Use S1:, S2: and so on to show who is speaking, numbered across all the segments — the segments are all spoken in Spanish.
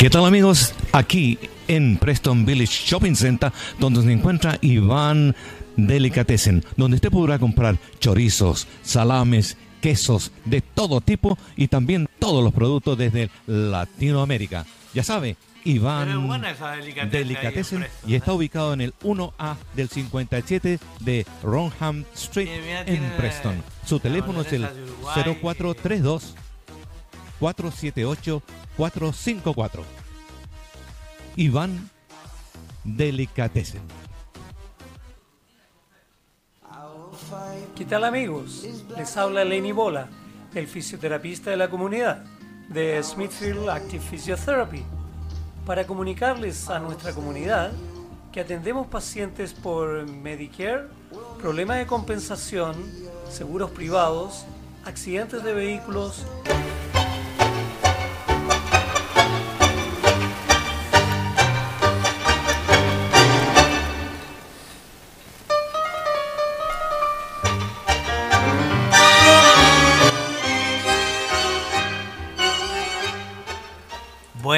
S1: ¿Qué tal amigos? Aquí en Preston Village Shopping Center, donde se encuentra Iván Delicatessen, donde usted podrá comprar chorizos, salames, quesos de todo tipo y también todos los productos desde Latinoamérica. Ya sabe, Iván Delicatessen y está ubicado en el 1A del 57 de Ronham Street en Preston. Su teléfono es el 0432 478 454. Iván Delicatessen.
S2: ¿Qué tal amigos? Les habla Lenny Bola, el fisioterapista de la comunidad de Smithfield Active Physiotherapy, para comunicarles a nuestra comunidad que atendemos pacientes por Medicare, problemas de compensación, seguros privados, accidentes de vehículos,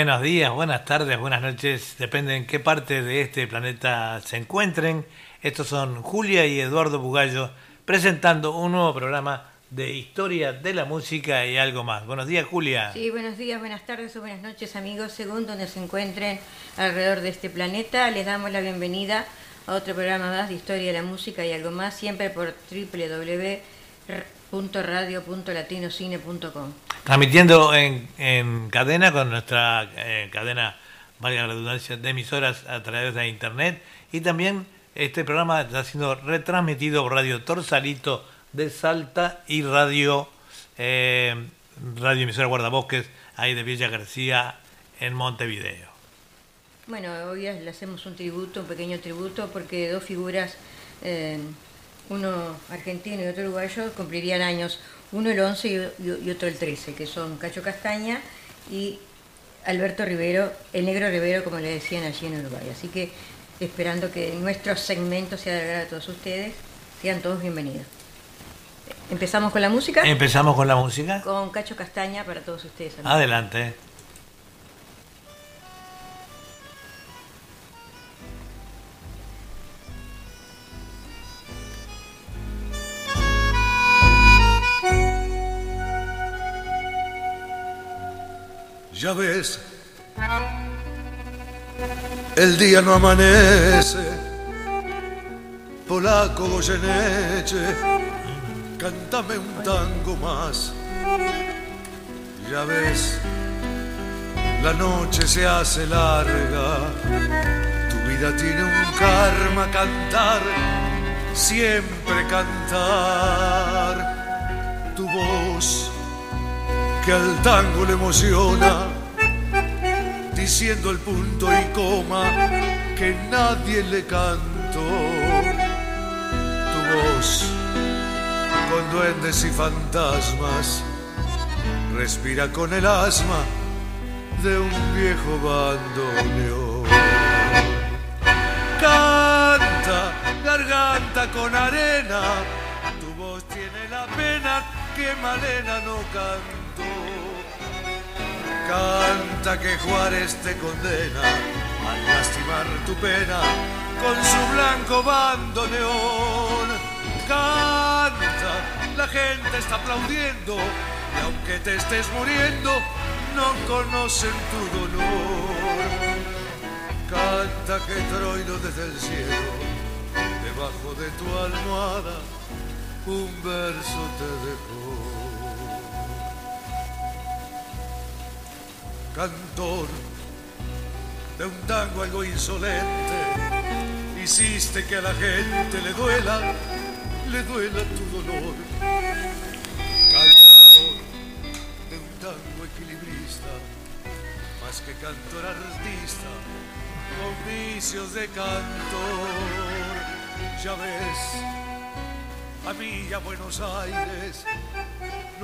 S3: Buenos días, buenas tardes, buenas noches, depende en qué parte de este planeta se encuentren. Estos son Julia y Eduardo Bugallo presentando un nuevo programa de historia de la música y algo más. Buenos días, Julia.
S4: Sí, buenos días, buenas tardes o buenas noches, amigos, según donde se encuentren alrededor de este planeta. Les damos la bienvenida a otro programa más de historia de la música y algo más, siempre por www.radio.latinocine.com.
S3: Transmitiendo en, en cadena con nuestra eh, cadena, valga la redundancia, de emisoras a través de internet. Y también este programa está siendo retransmitido por Radio Torsalito de Salta y Radio, eh, Radio Emisora Guardabosques, ahí de Villa García, en Montevideo.
S4: Bueno, hoy le hacemos un tributo, un pequeño tributo, porque dos figuras, eh, uno argentino y otro uruguayo, cumplirían años uno el 11 y, otro el 13, que son Cacho Castaña y Alberto Rivero, el negro Rivero, como le decían allí en Uruguay. Así que esperando que nuestro segmento sea de agrado a todos ustedes, sean todos bienvenidos. ¿Empezamos con la música?
S3: Empezamos con la música.
S4: Con Cacho Castaña para todos ustedes.
S3: Adelante.
S5: Ya ves, el día no amanece, polaco Goyeneche, cántame un tango más. Ya ves, la noche se hace larga, tu vida tiene un karma cantar, siempre cantar, tu voz que al tango le emociona, diciendo el punto y coma que nadie le cantó. Tu voz, con duendes y fantasmas, respira con el asma de un viejo bandoneón. Canta, garganta con arena, tu voz tiene la pena que Malena no canta. Canta que Juárez te condena al lastimar tu pena con su blanco bandoneón. Canta, la gente está aplaudiendo y aunque te estés muriendo, no conocen tu dolor. Canta que Troilo desde el cielo, debajo de tu almohada, un verso te dejó. Cantor de un tango algo insolente, hiciste que a la gente le duela, le duela tu dolor. Cantor de un tango equilibrista, más que cantor artista, con vicios de cantor, ya ves, a mí a Buenos Aires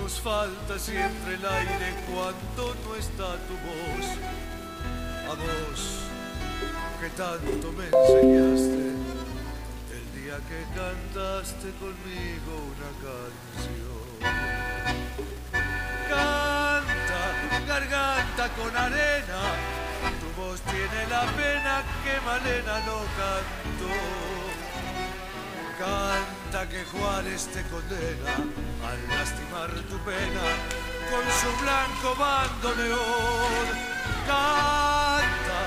S5: nos falta siempre el aire cuando no está tu voz. A vos que tanto me enseñaste el día que cantaste conmigo una canción. Canta, garganta con arena,
S6: tiempos tiene la pena que Malena no cantó. Canta que Juárez te condena al lastimar tu pena con su blanco bandoneón. Canta,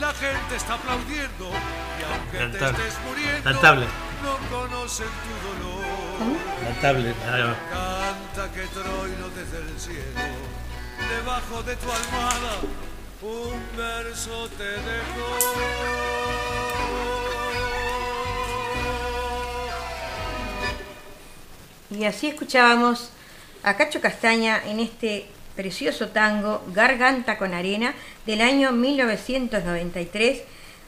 S6: la gente está aplaudiendo y aunque te estés muriendo, no conocen tu dolor. Canta que Troilo desde el cielo, debajo de tu almohada, un verso te dejó.
S4: Y así escuchábamos a Cacho Castaña en este precioso tango Garganta con Arena del año 1993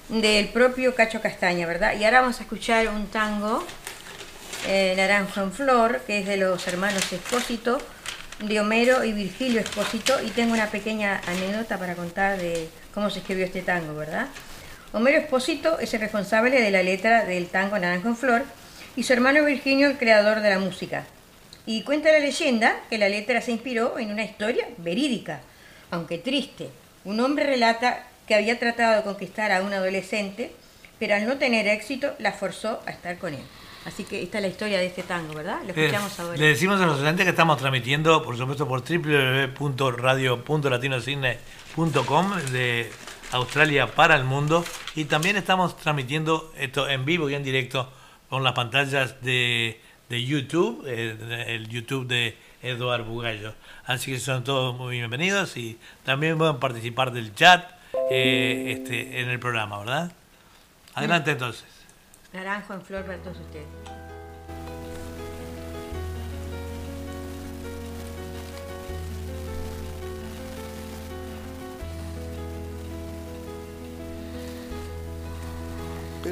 S4: del propio Cacho Castaña, ¿verdad? Y ahora vamos a escuchar un tango, eh, Naranjo en Flor, que es de los hermanos Espósito, de Homero y Virgilio Espósito, y tengo una pequeña anécdota para contar de cómo se escribió este tango, ¿verdad? Homero Espósito es el responsable de la letra del tango Naranjo en Flor, y su hermano Virgilio el creador de la música. Y cuenta la leyenda que la letra se inspiró en una historia verídica, aunque triste. Un hombre relata que había tratado de conquistar a un adolescente, pero al no tener éxito la forzó a estar con él. Así que esta es la historia de este tango, ¿verdad? Lo escuchamos ahora.
S3: Le decimos a los oyentes que estamos transmitiendo, por supuesto, por www.radio.latinocine.com de Australia para el mundo y también estamos transmitiendo esto en vivo y en directo con las pantallas de de YouTube, eh, el YouTube de Eduardo Bugallo. Así que son todos muy bienvenidos y también pueden participar del chat eh, este, en el programa, ¿verdad? Adelante entonces.
S4: Naranjo en flor para todos ustedes.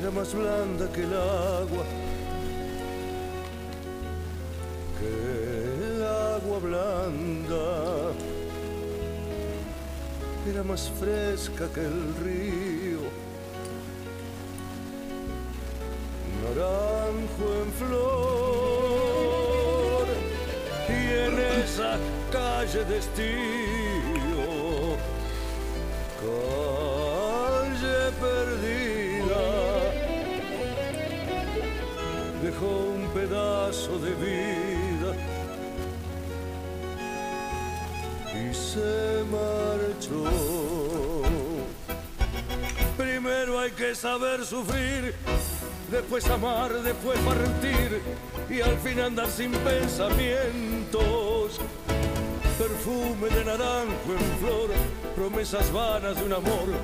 S6: Era más blanda que el agua el agua blanda era más fresca que el río. Naranjo en flor y en esa calle de estío, dejó un pedazo de vida se marchó. Primero hay que saber sufrir, después amar, después partir y al fin andar sin pensamientos. Perfume de naranjo en flor, promesas vanas de un amor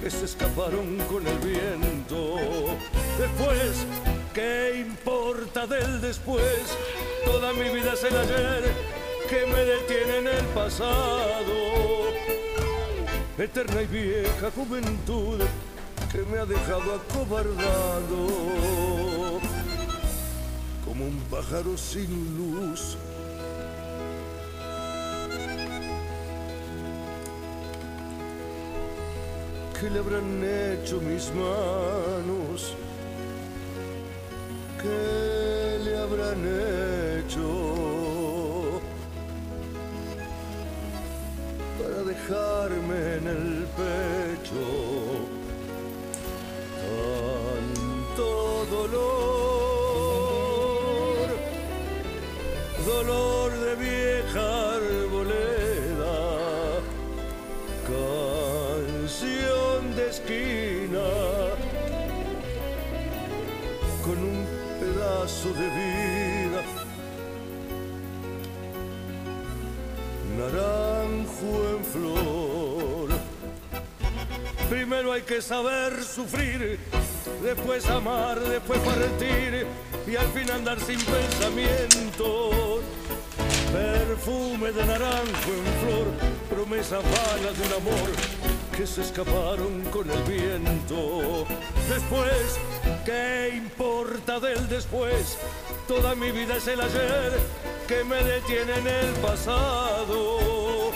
S6: que se escaparon con el viento. Después, ¿qué importa del después? Toda mi vida es el ayer que me detiene en el pasado. Eterna y vieja juventud que me ha dejado acobardado. Como un pájaro sin luz. ¿Qué le habrán hecho mis manos? ¿Qué le habrán hecho? dejarme en el pecho tanto dolor, dolor de vieja arboleda, canción de esquina pedazo de vida. naranjo en flor. Primero hay que saber sufrir, después amar, después partir y al fin andar sin pensamientos. Perfume de naranjo en flor, promesas vanas de un amor que se escaparon con el viento. Después, ¿qué importa del después? Toda mi vida es el ayer que me detiene en el pasado.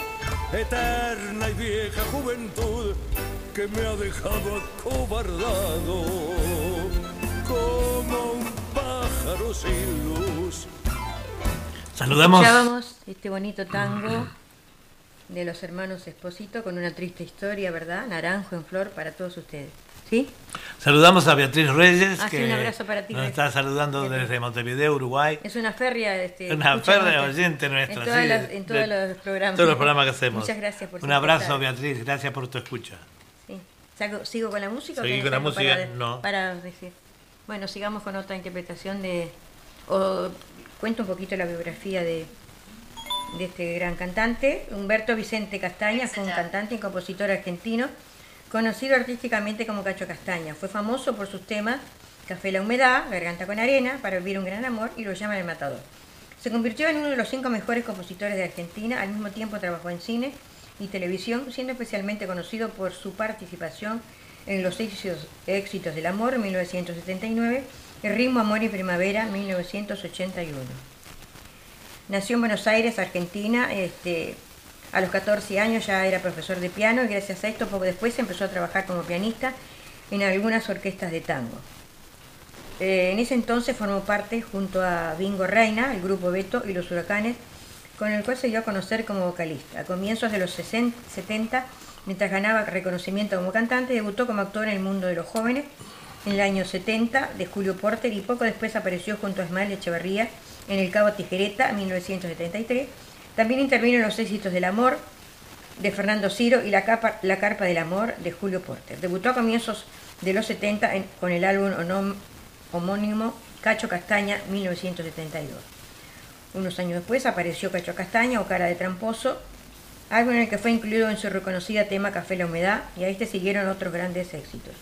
S6: Eterna y vieja juventud que me ha dejado acobardado como un pájaro sin luz.
S3: Saludamos.
S4: Escuchábamos este bonito tango de los hermanos Esposito con una triste historia, ¿verdad? Naranjo en flor para todos ustedes. ¿Sí?
S3: Saludamos a Beatriz Reyes,
S4: Ah, sí,
S3: que
S4: un abrazo para ti,
S3: nos
S4: Beatriz.
S3: está saludando desde Montevideo, Uruguay.
S4: Es una férrea. Este,
S3: Una férrea oyente nuestra,
S4: En, todas
S3: sí,
S4: las- en todos
S3: de-
S4: los programas.
S3: Todos los programas que hacemos.
S4: Muchas gracias por
S3: Un abrazo. Beatriz, gracias por tu escucha.
S4: Sí. ¿Saco- ¿Sigo con la música? o
S3: Seguí
S4: tenés
S3: con la música,
S4: para,
S3: no.
S4: Para decir. Bueno, sigamos con otra interpretación de. O cuento un poquito la biografía de, de este gran cantante. Humberto Vicente Castaña fue un cantante y compositor argentino, conocido artísticamente como Cacho Castaña. Fue famoso por sus temas Café la Humedad, Garganta con Arena, Para Vivir un Gran Amor y Lo llaman el Matador. Se convirtió en uno de los cinco mejores compositores de Argentina, al mismo tiempo trabajó en cine y televisión, siendo especialmente conocido por su participación en Los éxitos, éxitos del amor 1979 y Ritmo, Amor y Primavera 1981. Nació en Buenos Aires, Argentina. Este, a los 14 años ya era profesor de piano y gracias a esto poco después empezó a trabajar como pianista en algunas orquestas de tango. Eh, en ese entonces formó parte junto a Bingo Reina, el grupo Beto y los Huracanes, con el cual se dio a conocer como vocalista. A comienzos de los 60, 70, mientras ganaba reconocimiento como cantante, debutó como actor en el mundo de los jóvenes en el año 70 de Julio Porter y poco después apareció junto a Ismael Echeverría en El Cabo Tijereta, 1973. También intervino en Los éxitos del amor de Fernando Ciro y La, Capa- La Carpa del Amor de Julio Porter. Debutó a comienzos de los 70 en- con el álbum onom- homónimo Cacho Castaña, 1972. Unos años después apareció Cacho Castaña o Cara de Tramposo, álbum en el que fue incluido en su reconocida tema Café la Humedad, y a este siguieron otros grandes éxitos.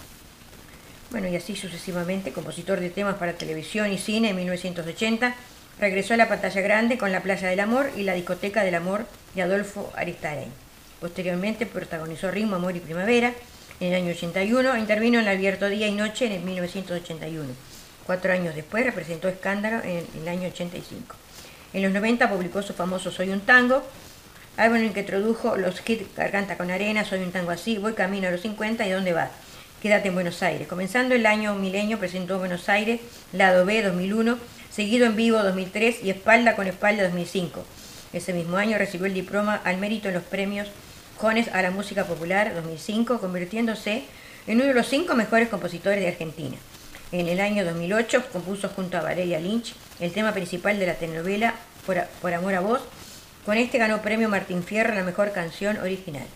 S4: Bueno, y así sucesivamente, compositor de temas para televisión y cine en 1980, regresó a la pantalla grande con La Playa del Amor y La Discoteca del Amor de Adolfo Aristarain. Posteriormente protagonizó Ritmo, Amor y Primavera en el año 81 e intervino en Abierto Día y Noche en el 1981. Cuatro años después representó Escándalo en el año 85. En los 90 publicó su famoso Soy un tango, álbum en el que introdujo los hits Garganta con Arena, Soy un tango así, Voy camino a los 50 y ¿Dónde vas? Quédate en Buenos Aires. Comenzando el año milenio presentó Buenos Aires, Lado B 2001, seguido en vivo 2003 y Espalda con Espalda 2005. Ese mismo año recibió el diploma al mérito en los premios Jones a la Música Popular 2005, convirtiéndose en uno de los cinco mejores compositores de Argentina. En el año 2008 compuso junto a Valeria Lynch el tema principal de la telenovela Por, Amor a Vos. Con este ganó premio Martín Fierro la mejor canción original.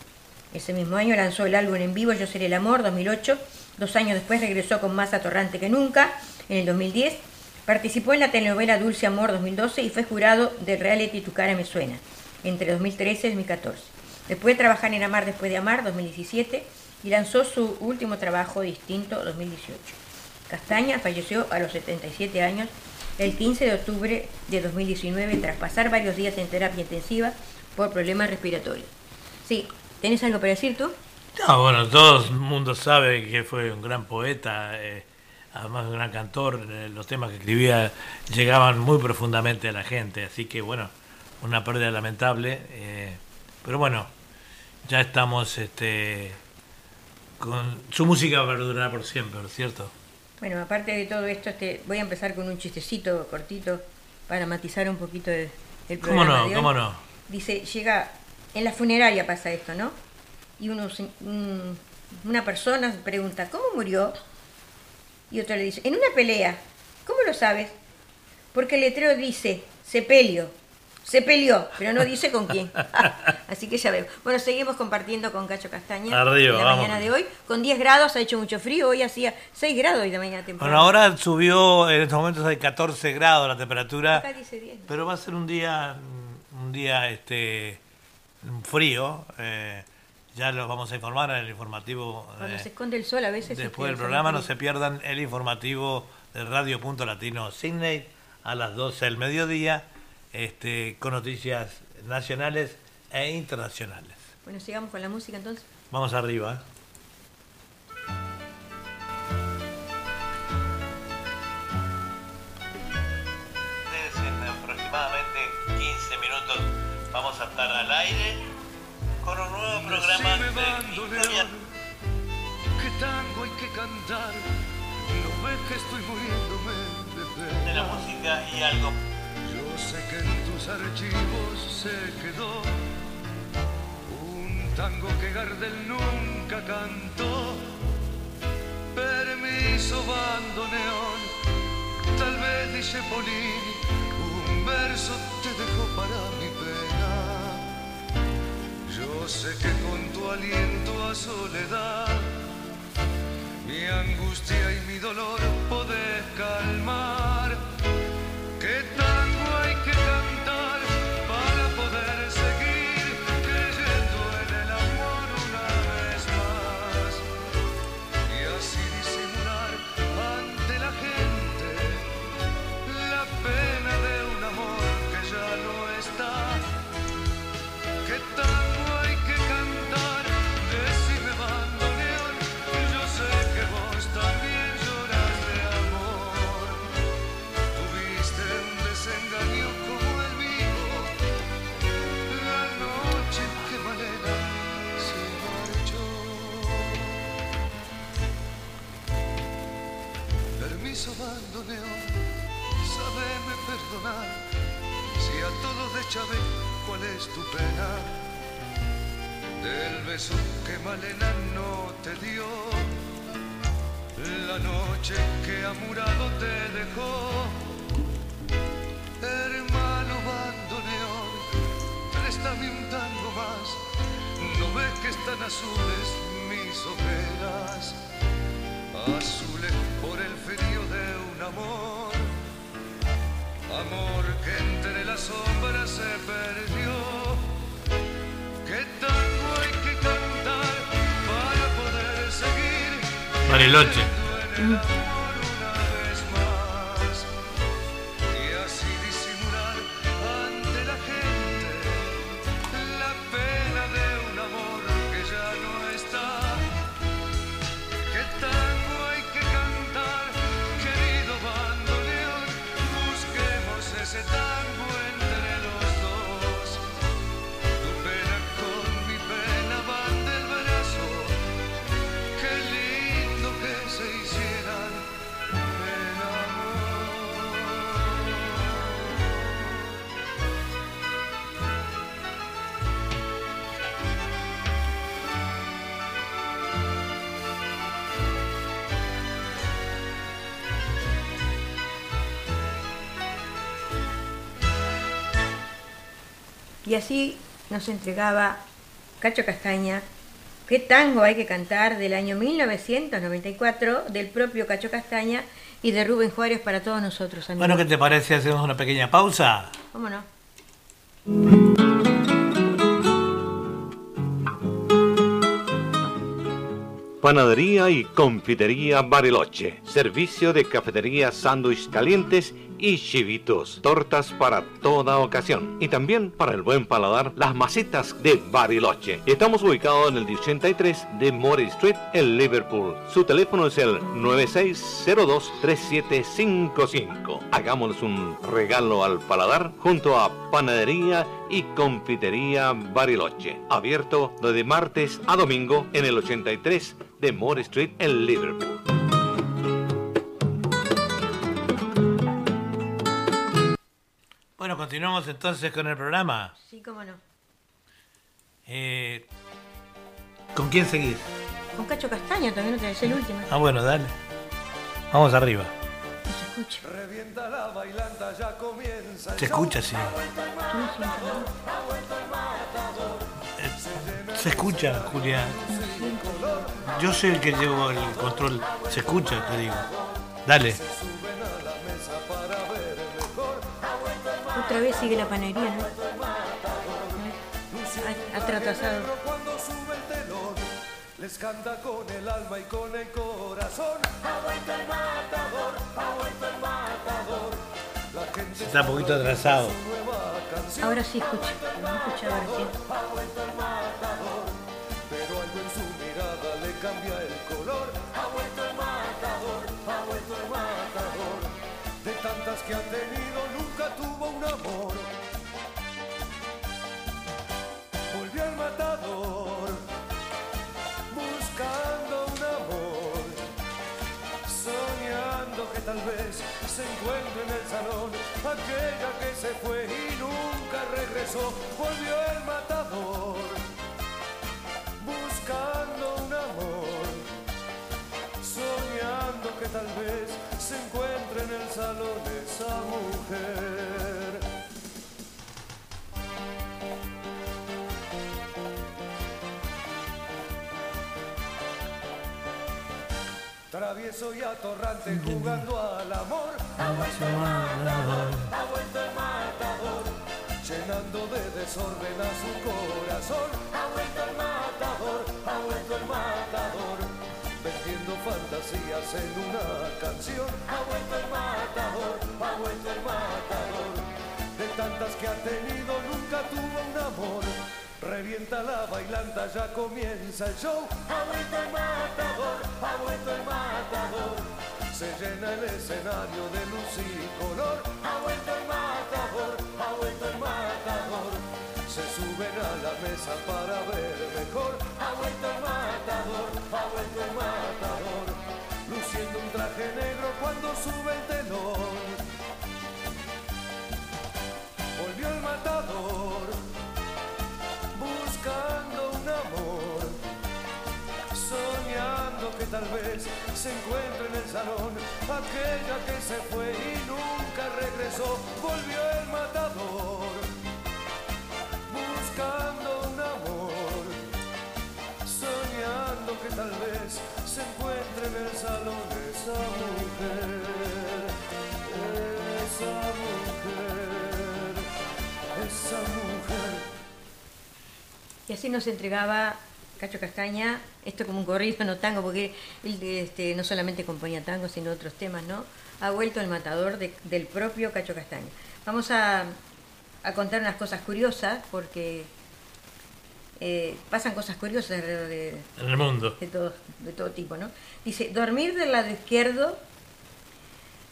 S4: Ese mismo año lanzó el álbum en vivo Yo Seré el Amor 2008. Dos años después regresó con Más atorrante que nunca en el 2010. Participó en la telenovela Dulce Amor 2012 y fue jurado del reality Tu cara me suena entre 2013 y 2014. Después de trabajar en Amar después de Amar 2017 y lanzó su último trabajo distinto 2018. Castaña falleció a los 77 años el 15 de octubre de 2019 tras pasar varios días en terapia intensiva por problemas respiratorios. Sí, ¿tenés algo para decir tú?
S3: No, bueno, todo el mundo sabe que fue un gran poeta, eh, además un gran cantor. eh, los temas que escribía llegaban muy profundamente a la gente, así que bueno, una pérdida lamentable. eh, pero bueno, ya estamos este, con. Su música va a perdurar por siempre, ¿cierto?
S4: Bueno, aparte de todo esto, este, voy a empezar con un chistecito cortito para matizar un poquito el, el
S3: ¿Cómo
S4: programa
S3: no?
S4: de.
S3: ¿Cómo no?
S4: Dice, llega, en la funeraria pasa esto, ¿no? Y uno, un- una persona pregunta, ¿cómo murió? Y otro le dice, en una pelea. ¿Cómo lo sabes? Porque el letrero dice, se peleó. Se peleó, pero no dice con quién. Así que ya veo. Bueno, seguimos compartiendo con Cacho Castaña
S3: Arriba,
S4: la
S3: vamos.
S4: mañana de hoy. Con 10 grados, ha hecho mucho frío. Hoy hacía 6 grados hoy de mañana temprano.
S3: Bueno, ahora subió, en estos momentos hay 14 grados la temperatura.
S4: Acá dice 10.
S3: Pero va a ser un día, un día este frío. eh, ya los vamos a informar en el informativo.
S4: Cuando
S3: eh,
S4: se esconde el sol a veces...
S3: después del programa no se pierdan el informativo de Radio Punto Latino Sydney a las 12 del mediodía, este, con noticias nacionales e internacionales.
S4: Bueno, sigamos con la música entonces.
S3: Vamos arriba. En aproximadamente 15 minutos vamos a estar al aire con un nuevo programa de
S6: bandoneón,
S3: historia
S6: que tango hay que cantar. No ves que estoy muriéndome de
S3: de la música y algo.
S6: Yo sé que en tus archivos se quedó tango que Gardel nunca cantó. Permiso, bandoneón, tal vez dice Polini, un verso te dejó para mi pena. Yo sé que con tu aliento a soledad, mi angustia y mi dolor podés calmar. ¿Qué ¿cuál es tu pena? Del beso que Malena no te dio, la noche que amurado te dejó. Hermano bandoneón, préstame un tango más, no ves que están azules mis ojeras, azules por el frío de un amor, amor que entre las sombras se perdió. ¿Qué tango hay que cantar para poder seguir?
S3: Bariloche.
S6: Así
S4: nos entregaba Cacho Castaña. ¿Qué tango hay que cantar del año 1994 del propio Cacho Castaña y de Rubén Juárez para todos nosotros, amigos?
S3: Bueno, ¿qué te parece? Hacemos una pequeña pausa.
S4: ¿Cómo no?
S1: Panadería y confitería Bariloche. Servicio de cafetería, sándwich calientes y chivitos. Tortas para toda ocasión. Y también para el buen paladar, las masitas de Bariloche. Estamos ubicados en el 83 de Mori Street en Liverpool. Su teléfono es el 9602-3755. Hagámosles un regalo al paladar junto a Panadería y Confitería Bariloche. Abierto desde martes a domingo en el 83 de Moore Street en Liverpool.
S3: Bueno, continuamos entonces con el programa.
S4: Sí, cómo no.
S3: Eh, ¿Con quién seguís?
S4: Con Cacho Castaña también, no es el último.
S3: Ah, bueno, dale. Vamos arriba.
S4: No se escucha.
S6: Revienta la bailanta, ya comienza
S3: Se escucha, sí. Se escucha, Julián. Yo soy el que llevo el control. Se escucha, te digo. Dale.
S4: Otra vez sigue la panería, ¿no? Atrasado.
S6: Cuando sube el telón, les canta con el alma y con el corazón. Ha vuelto el matador, ha vuelto el matador. La gente
S3: Está un poquito atrasado.
S4: Ahora sí escucha. No escuchaba recién.
S6: pero algo en su mirada le cambia el que ha tenido, nunca tuvo un amor. Volvió el matador, buscando un amor, soñando que tal vez se encuentre en el salón aquella que se fue y nunca regresó. Volvió el matador, que tal vez se encuentre en el salón esa mujer. Travieso y atorrante jugando al amor. Ha vuelto el matador, ha vuelto el matador, llenando de desorden a su corazón. Ha vuelto el matador, ha vuelto el matador, vendiendo fantasías en una canción. Ha vuelto el matador, ha vuelto el matador, de tantas que ha tenido nunca tuvo un amor. Revienta la bailanta, ya comienza el show. Ha vuelto el matador, ha vuelto el matador. Se llena el escenario de luz y color. Ha vuelto el matador, ha vuelto el matador. Se suben a la mesa para ver mejor. El matador. Luciendo un traje negro cuando sube el telón. Volvió el matador buscando un amor, soñando que tal vez se encuentre en el salón aquella que se fue y nunca regresó, volvió el matador, tal vez se encuentre en el salón esa mujer, esa mujer, esa mujer.
S4: Y así nos entregaba Cacho Castaña, esto como un corrido, no tango, porque él este, no solamente componía tango, sino otros temas, ¿no? Ha vuelto el matador de- del propio Cacho Castaña. Vamos a contar unas cosas curiosas, porque eh, pasan cosas curiosas alrededor de,
S3: En el mundo.
S4: de todo, de todo tipo, ¿no? Dice, dormir del lado izquierdo,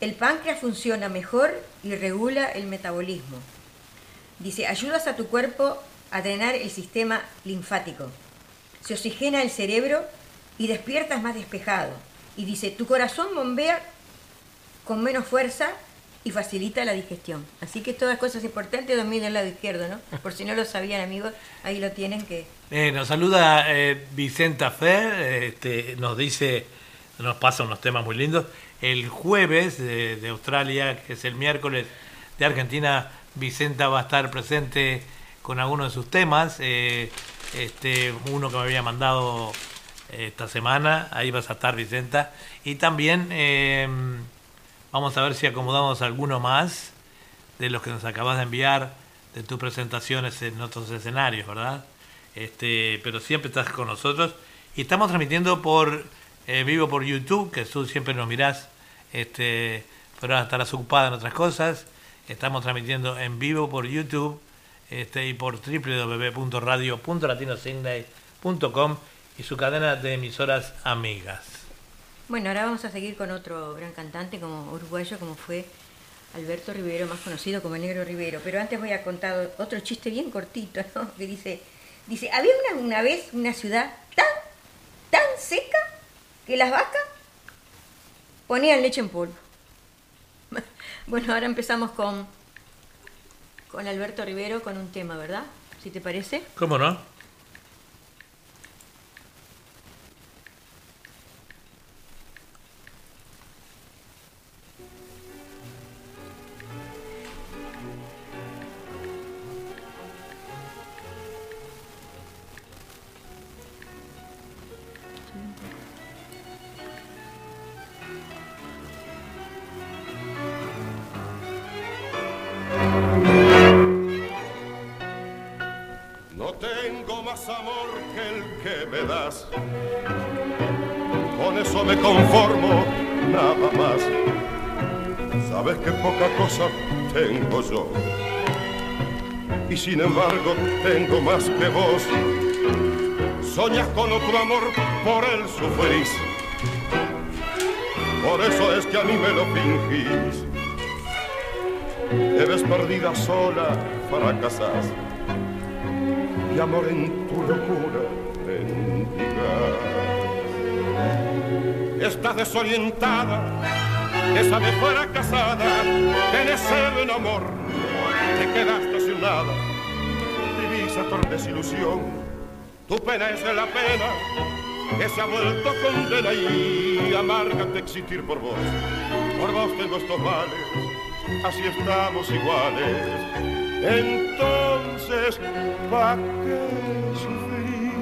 S4: el páncreas funciona mejor y regula el metabolismo. Dice, ayudas a tu cuerpo a drenar el sistema linfático. Se oxigena el cerebro y despiertas más despejado. Y dice, tu corazón bombea con menos fuerza y facilita la digestión. Así que todas cosas importantes dormir del lado izquierdo, ¿no? Por si no lo sabían amigos, ahí lo tienen que...
S3: Eh, nos saluda eh, Vicenta Fer, eh, este, nos dice, nos pasa unos temas muy lindos. El jueves de, de Australia, que es el miércoles de Argentina, Vicenta va a estar presente con algunos de sus temas. eh, este, uno que me había mandado eh, esta semana, ahí vas a estar Vicenta. Y también eh, vamos a ver si acomodamos alguno más de los que nos acabas de enviar de tus presentaciones en otros escenarios, ¿verdad? Este, pero siempre estás con nosotros y estamos transmitiendo por eh, vivo por YouTube, que tú siempre nos mirás, este, pero estarás ocupada en otras cosas. Estamos transmitiendo en vivo por YouTube este, y por www.radio.latinosidney.com y su cadena de emisoras amigas.
S4: Bueno, ahora vamos a seguir con otro gran cantante como uruguayo, como fue Alberto Rivero, más conocido como el Negro Rivero. Pero antes voy a contar otro chiste bien cortito, ¿no? Que dice, dice, había una, una vez una ciudad tan, tan seca que las vacas ponían leche en polvo. Bueno, ahora empezamos con, con Alberto Rivero con un tema, ¿verdad? Si te parece.
S3: ¿Cómo no?
S7: Sin embargo tengo más que vos. Soñas con otro amor, por él sufrís. Por eso es que a mí me lo fingís. Te ves perdida sola, fracasás y amor en tu locura mendigas. Estás desorientada, esa vez fuera casada, tenés sed amor, te quedaste sin nada, vivís a torpe desilusión, tu pena es la pena que se ha vuelto condena y amarga de existir por vos. Por vos tengo estos males, así estamos iguales. Entonces, ¿pa' qué sufrir?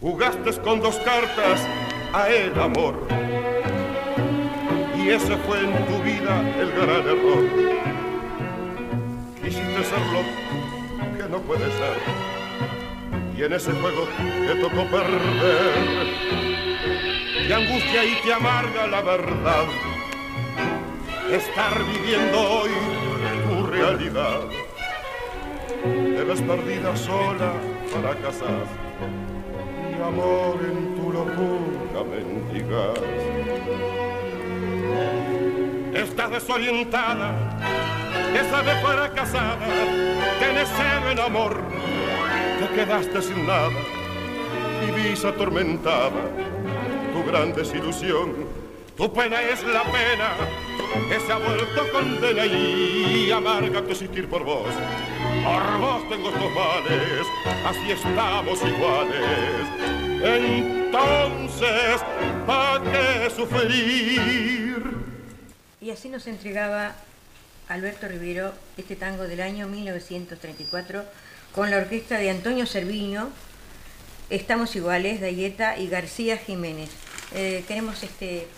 S7: Jugaste con dos cartas a el amor. Y ese fue en tu vida el gran error. Quisiste ser lo que no puede ser. Y en ese juego te tocó perder. Te angustia y te amarga la verdad. Estar viviendo hoy tu realidad. Te ves perdida sola, fracasada y amor en tu locura mendigas. Estás desorientada, esa de fuera casada, tienes cero en amor, te quedaste sin nada, vivís atormentada, tu gran desilusión, tu pena es la pena que se ha vuelto condena y amarga tu existir por vos. Por vos tengo estos males, así estamos iguales. Entonces, ¿para qué sufrir?
S4: Y así nos entregaba Alberto Rivero este tango del año 1934 con la orquesta de Antonio Cerviño, Estamos Iguales, Dayeta y García Jiménez. Eh, queremos este,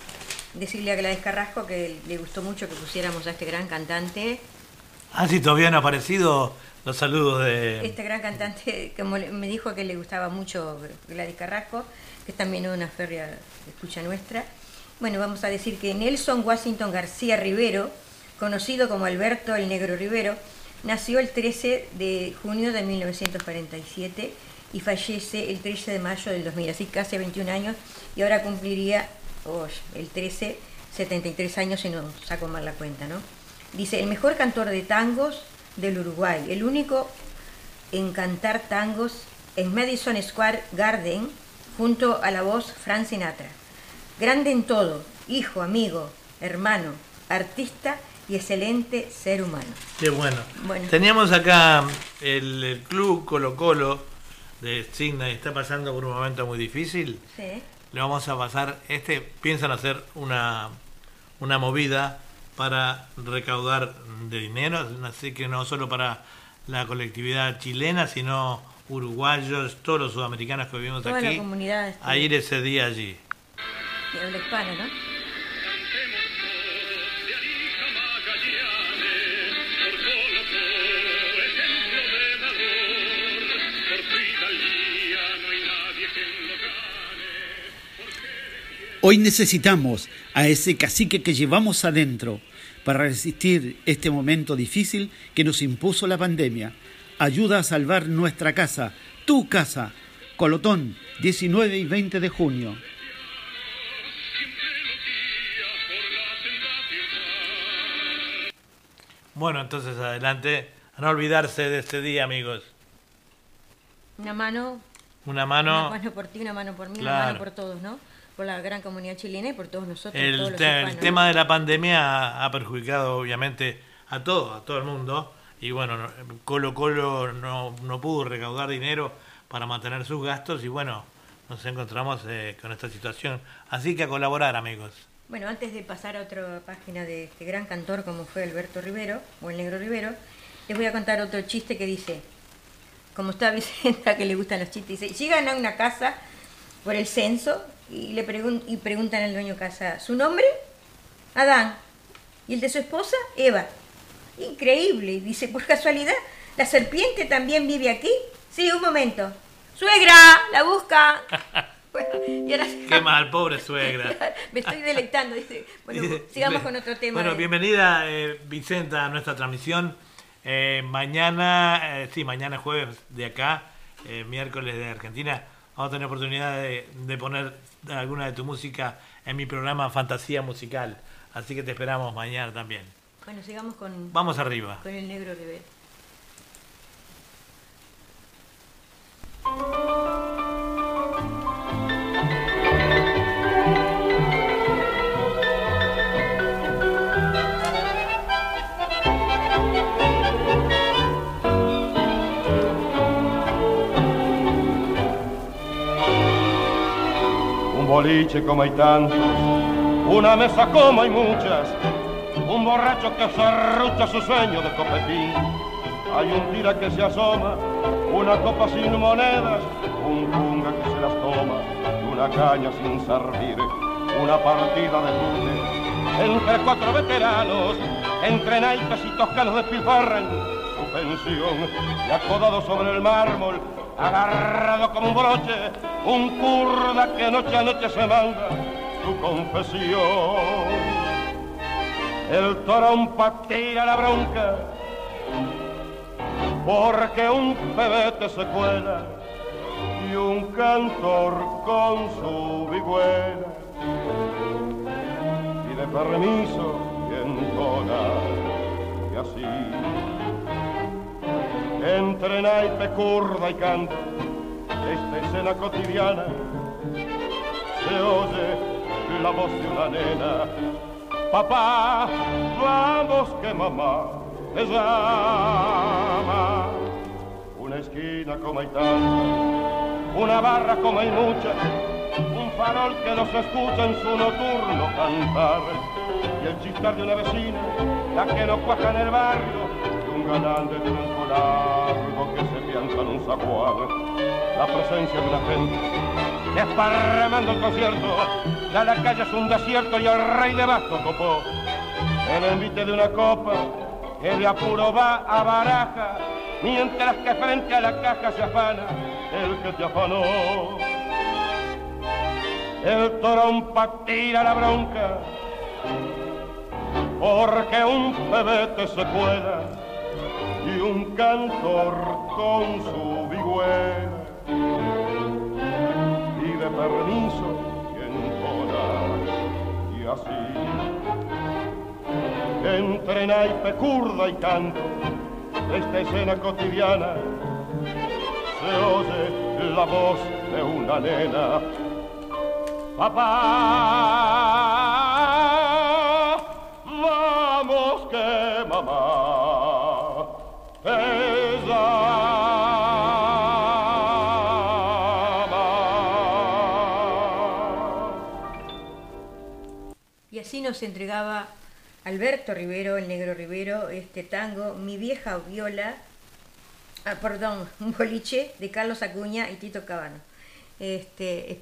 S4: decirle a Gladys Carrasco que le gustó mucho que pusiéramos a este gran cantante.
S3: Ah, sí, todavía no ha aparecido los saludos de...
S4: Este gran cantante, como me dijo que le gustaba mucho Gladys Carrasco, que es también una férrea escucha nuestra. Bueno, vamos a decir que Nelson Washington García Rivero, conocido como Alberto el Negro Rivero, nació el 13 de junio de 1947 y fallece el 13 de mayo del 2000, así casi 21 años, y ahora cumpliría oh, el 13, 73 años si no saco mal la cuenta, ¿no? Dice, el mejor cantor de tangos del Uruguay, el único en cantar tangos en Madison Square Garden junto a la voz Frank Sinatra. Grande en todo, hijo, amigo, hermano, artista y excelente ser humano.
S3: Qué bueno. Teníamos acá el, el, club Colo Colo de Signa y está pasando por un momento muy difícil.
S4: Sí.
S3: Le vamos a pasar, este piensan hacer una, una movida para recaudar de dinero, así que no solo para la colectividad chilena, sino uruguayos, todos los sudamericanos que vivimos
S4: Toda
S3: aquí,
S4: este,
S3: a ir ese día allí.
S4: habla hispana, ¿no?
S8: Hoy necesitamos a ese cacique que llevamos adentro para resistir este momento difícil que nos impuso la pandemia. Ayuda a salvar nuestra casa, tu casa. Colotón, 19 y 20 de junio.
S3: Bueno, entonces adelante, a no olvidarse de este día, amigos.
S4: Una mano,
S3: Una mano,
S4: una mano por ti, una mano por mí, una mano por todos, ¿no? Por la gran comunidad chilena y por todos nosotros. todos
S3: el,
S4: los
S3: te- el
S4: hispanos,
S3: tema de la pandemia ha, ha perjudicado obviamente a todo, a todo el mundo. Y bueno, no- Colo Colo no, no pudo recaudar dinero para mantener sus gastos y bueno, nos encontramos eh, con esta situación. Así que a colaborar, amigos.
S4: Bueno, antes de pasar a otra página de este gran cantor como fue Alberto Rivero, o el Negro Rivero, les voy a contar otro chiste que dice, como está Vicenta que le gustan los chistes, dice, llegan a una casa por el censo y le pregun- y preguntan al dueño casa, ¿su nombre? Adán. ¿Y el de su esposa? Eva. Increíble, dice, por casualidad, ¿la serpiente también vive aquí? Sí, un momento. Suegra, la busca. Bueno, y ahora
S3: Qué mal, pobre suegra.
S4: me estoy deleitando. Dice. Bueno, sigamos con otro tema.
S3: Bueno,
S4: de-
S3: bienvenida eh, Vicenta a nuestra transmisión. Eh, mañana, eh, sí, mañana jueves de acá, eh, miércoles de Argentina, vamos a tener oportunidad de, de poner alguna de tu música en mi programa Fantasía Musical. Así que te esperamos mañana también.
S4: Bueno, sigamos con,
S3: Vamos arriba.
S4: con el negro Rivera.
S7: Un boliche como hay tantos, una mesa como hay muchas, un borracho que serrucha su sueño de copetín. Hay un tira que se asoma, una copa sin monedas, un punga que se las toma, una caña sin servir, una partida de lunes. Entre cuatro veteranos, entre naipes y toscanos despilfarran su pensión, y acodado sobre el mármol, agarrado como un broche, un curda que noche a noche se manda su confesión. El trompa tira la bronca, porque un pebete se cuela y un cantor con su vigüela pide permiso y entona y así entre naipe, curda y canto esta escena cotidiana se oye la voz de una nena. Papá vamos que mamá te llama. Una esquina como hay tanta una barra como hay muchas un farol que nos escucha en su nocturno cantar. Y el chistar de una vecina la que nos cuaja en el barrio galán de tronco largo que se piensa en un zaguán. La presencia de una gente desparramando el concierto, ya la calle es un desierto y el rey de basto copó. El envite de una copa de apuro va a baraja, mientras que frente a la caja se afana el que te afanó. El trompa tira la bronca, porque un pebete se cuela y un cantor con su vigüela pide permiso y entona y así entre naipe, curda y canto esta escena cotidiana se oye la voz de una nena. Papá
S4: nos entregaba Alberto Rivero, el negro Rivero, este tango, Mi vieja viola, ah, perdón, un boliche de Carlos Acuña y Tito Cabano. Este,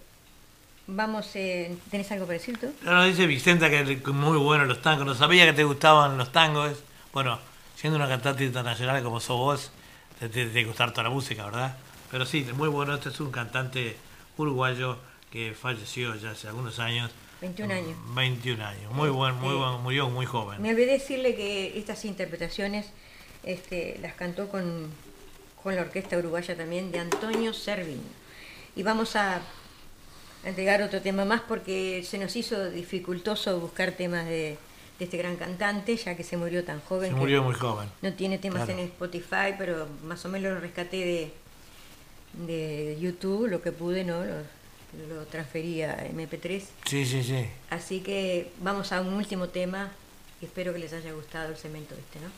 S4: vamos, eh, ¿tenés algo para decir tú?
S3: No, dice Vicenta que muy bueno los tangos, no sabía que te gustaban los tangos. Bueno, siendo una cantante internacional como sos vos, te tiene gustar toda la música, ¿verdad? Pero sí, muy bueno, este es un cantante uruguayo que falleció ya hace algunos años.
S4: 21 años.
S3: 21 años, muy buen, muy buen, murió muy joven.
S4: Me olvidé decirle que estas interpretaciones este, las cantó con, con la orquesta uruguaya también de Antonio Servin. Y vamos a entregar otro tema más porque se nos hizo dificultoso buscar temas de, de este gran cantante, ya que se murió tan joven.
S3: Se murió muy joven.
S4: No tiene temas en Spotify, pero más o menos lo rescaté de, de YouTube, lo que pude, ¿no? Lo, lo transferí a MP3.
S3: Sí, sí, sí.
S4: Así que vamos a un último tema espero que les haya gustado el cemento este, ¿no?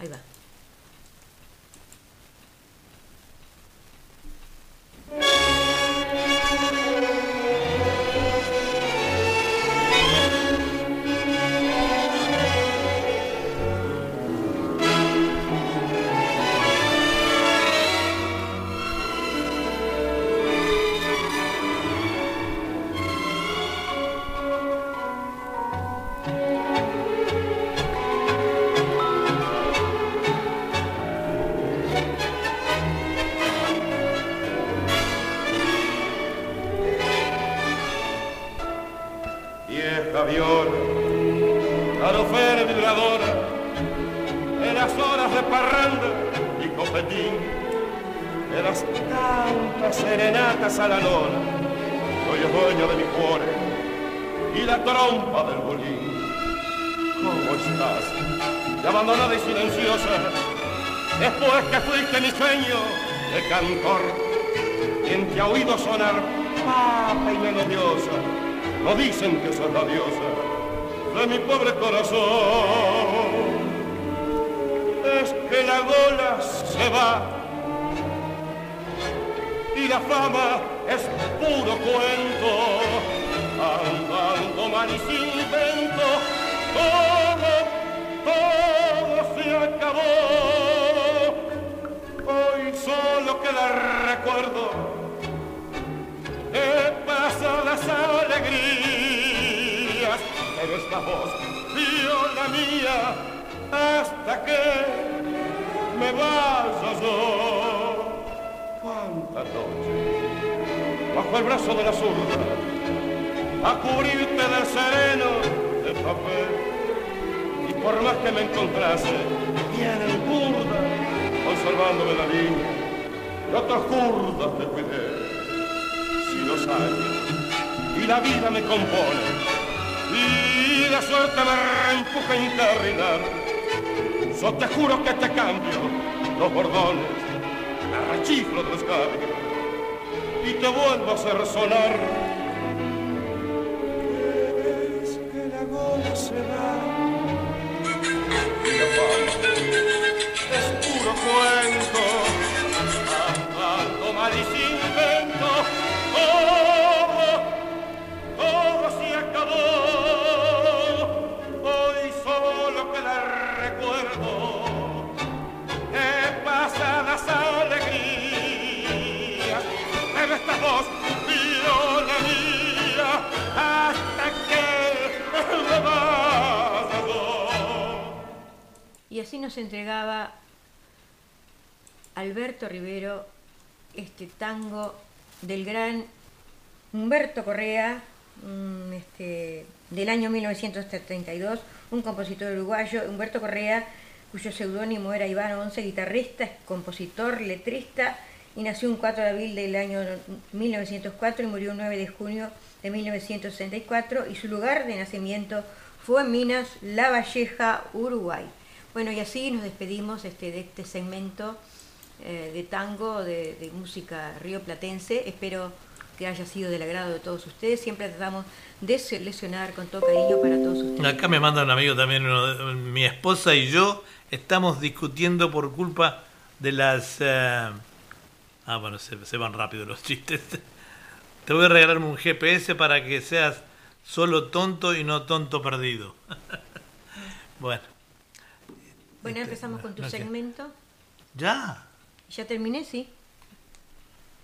S4: Ahí va.
S7: cantor, queda el recuerdo. De pasadas alegrías, pero esta voz vio la mía hasta que me vaya yo. Cuántas noches bajo el brazo de la zurda a cubrirte del sereno de papel. Y por más que me encontrase bien en curda conservándome la línea y otras curdas te cuidé. Si los años y la vida me compone y la suerte me reempuja a encarrilar yo te juro que te cambio los bordones la rechiflo de los cables y te vuelvo a hacer sonar. Se va. Y la fama es puro cuento, y
S4: así nos entregaba Alberto Rivero este tango del gran Humberto Correa, este, del año 1932, un compositor uruguayo, Humberto Correa, cuyo seudónimo era Iván Once, guitarrista, compositor, letrista, y nació un 4 de abril del año 1904 y murió el 9 de junio de 1964 y su lugar de nacimiento fue en Minas, La Valleja, Uruguay. Bueno, y así nos despedimos este, de este segmento eh, de tango, de, de, música rioplatense. Espero que haya sido del agrado de todos ustedes. Siempre tratamos de seleccionar con todo cariño para todos ustedes.
S3: Acá me manda un amigo también, uno, mi esposa y yo estamos discutiendo por culpa de las... Uh... Ah, bueno, se, se van rápido los chistes. Te voy a regalarme un GPS para que seas solo tonto y no tonto perdido. bueno.
S4: Bueno, empezamos con tu
S3: no,
S4: segmento.
S3: ¿Ya?
S4: Ya terminé, sí.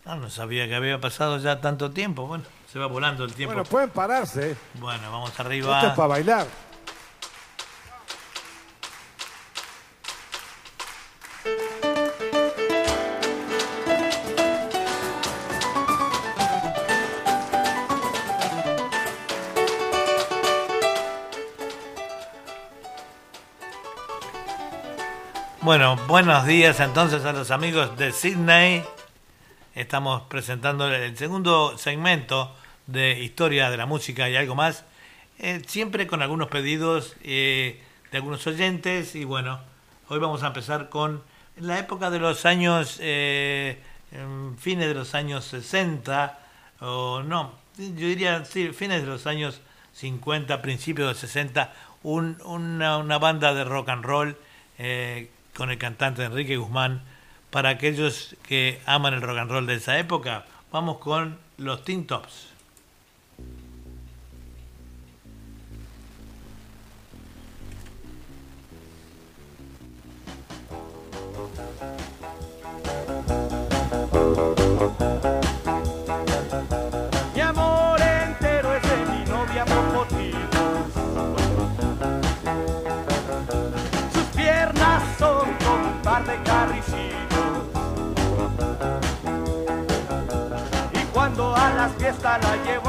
S3: Ah, no sabía que había pasado ya tanto tiempo. Bueno, se va volando el tiempo.
S1: Bueno, pueden pararse.
S3: Bueno, vamos arriba.
S1: Esto es para bailar.
S3: Bueno, buenos días entonces a los amigos de Sydney. Estamos presentando el segundo segmento de Historia de la Música y algo más. Eh, siempre con algunos pedidos eh, de algunos oyentes. Y bueno, hoy vamos a empezar con la época de los años, eh, fines de los años 60, o no, yo diría, sí, fines de los años 50, principios de 60, un, una, una, banda de rock and roll con el cantante Enrique Guzmán. Para aquellos que aman el rock and roll de esa época, vamos con los Teen Tops.
S9: Cuando a las fiestas la llevo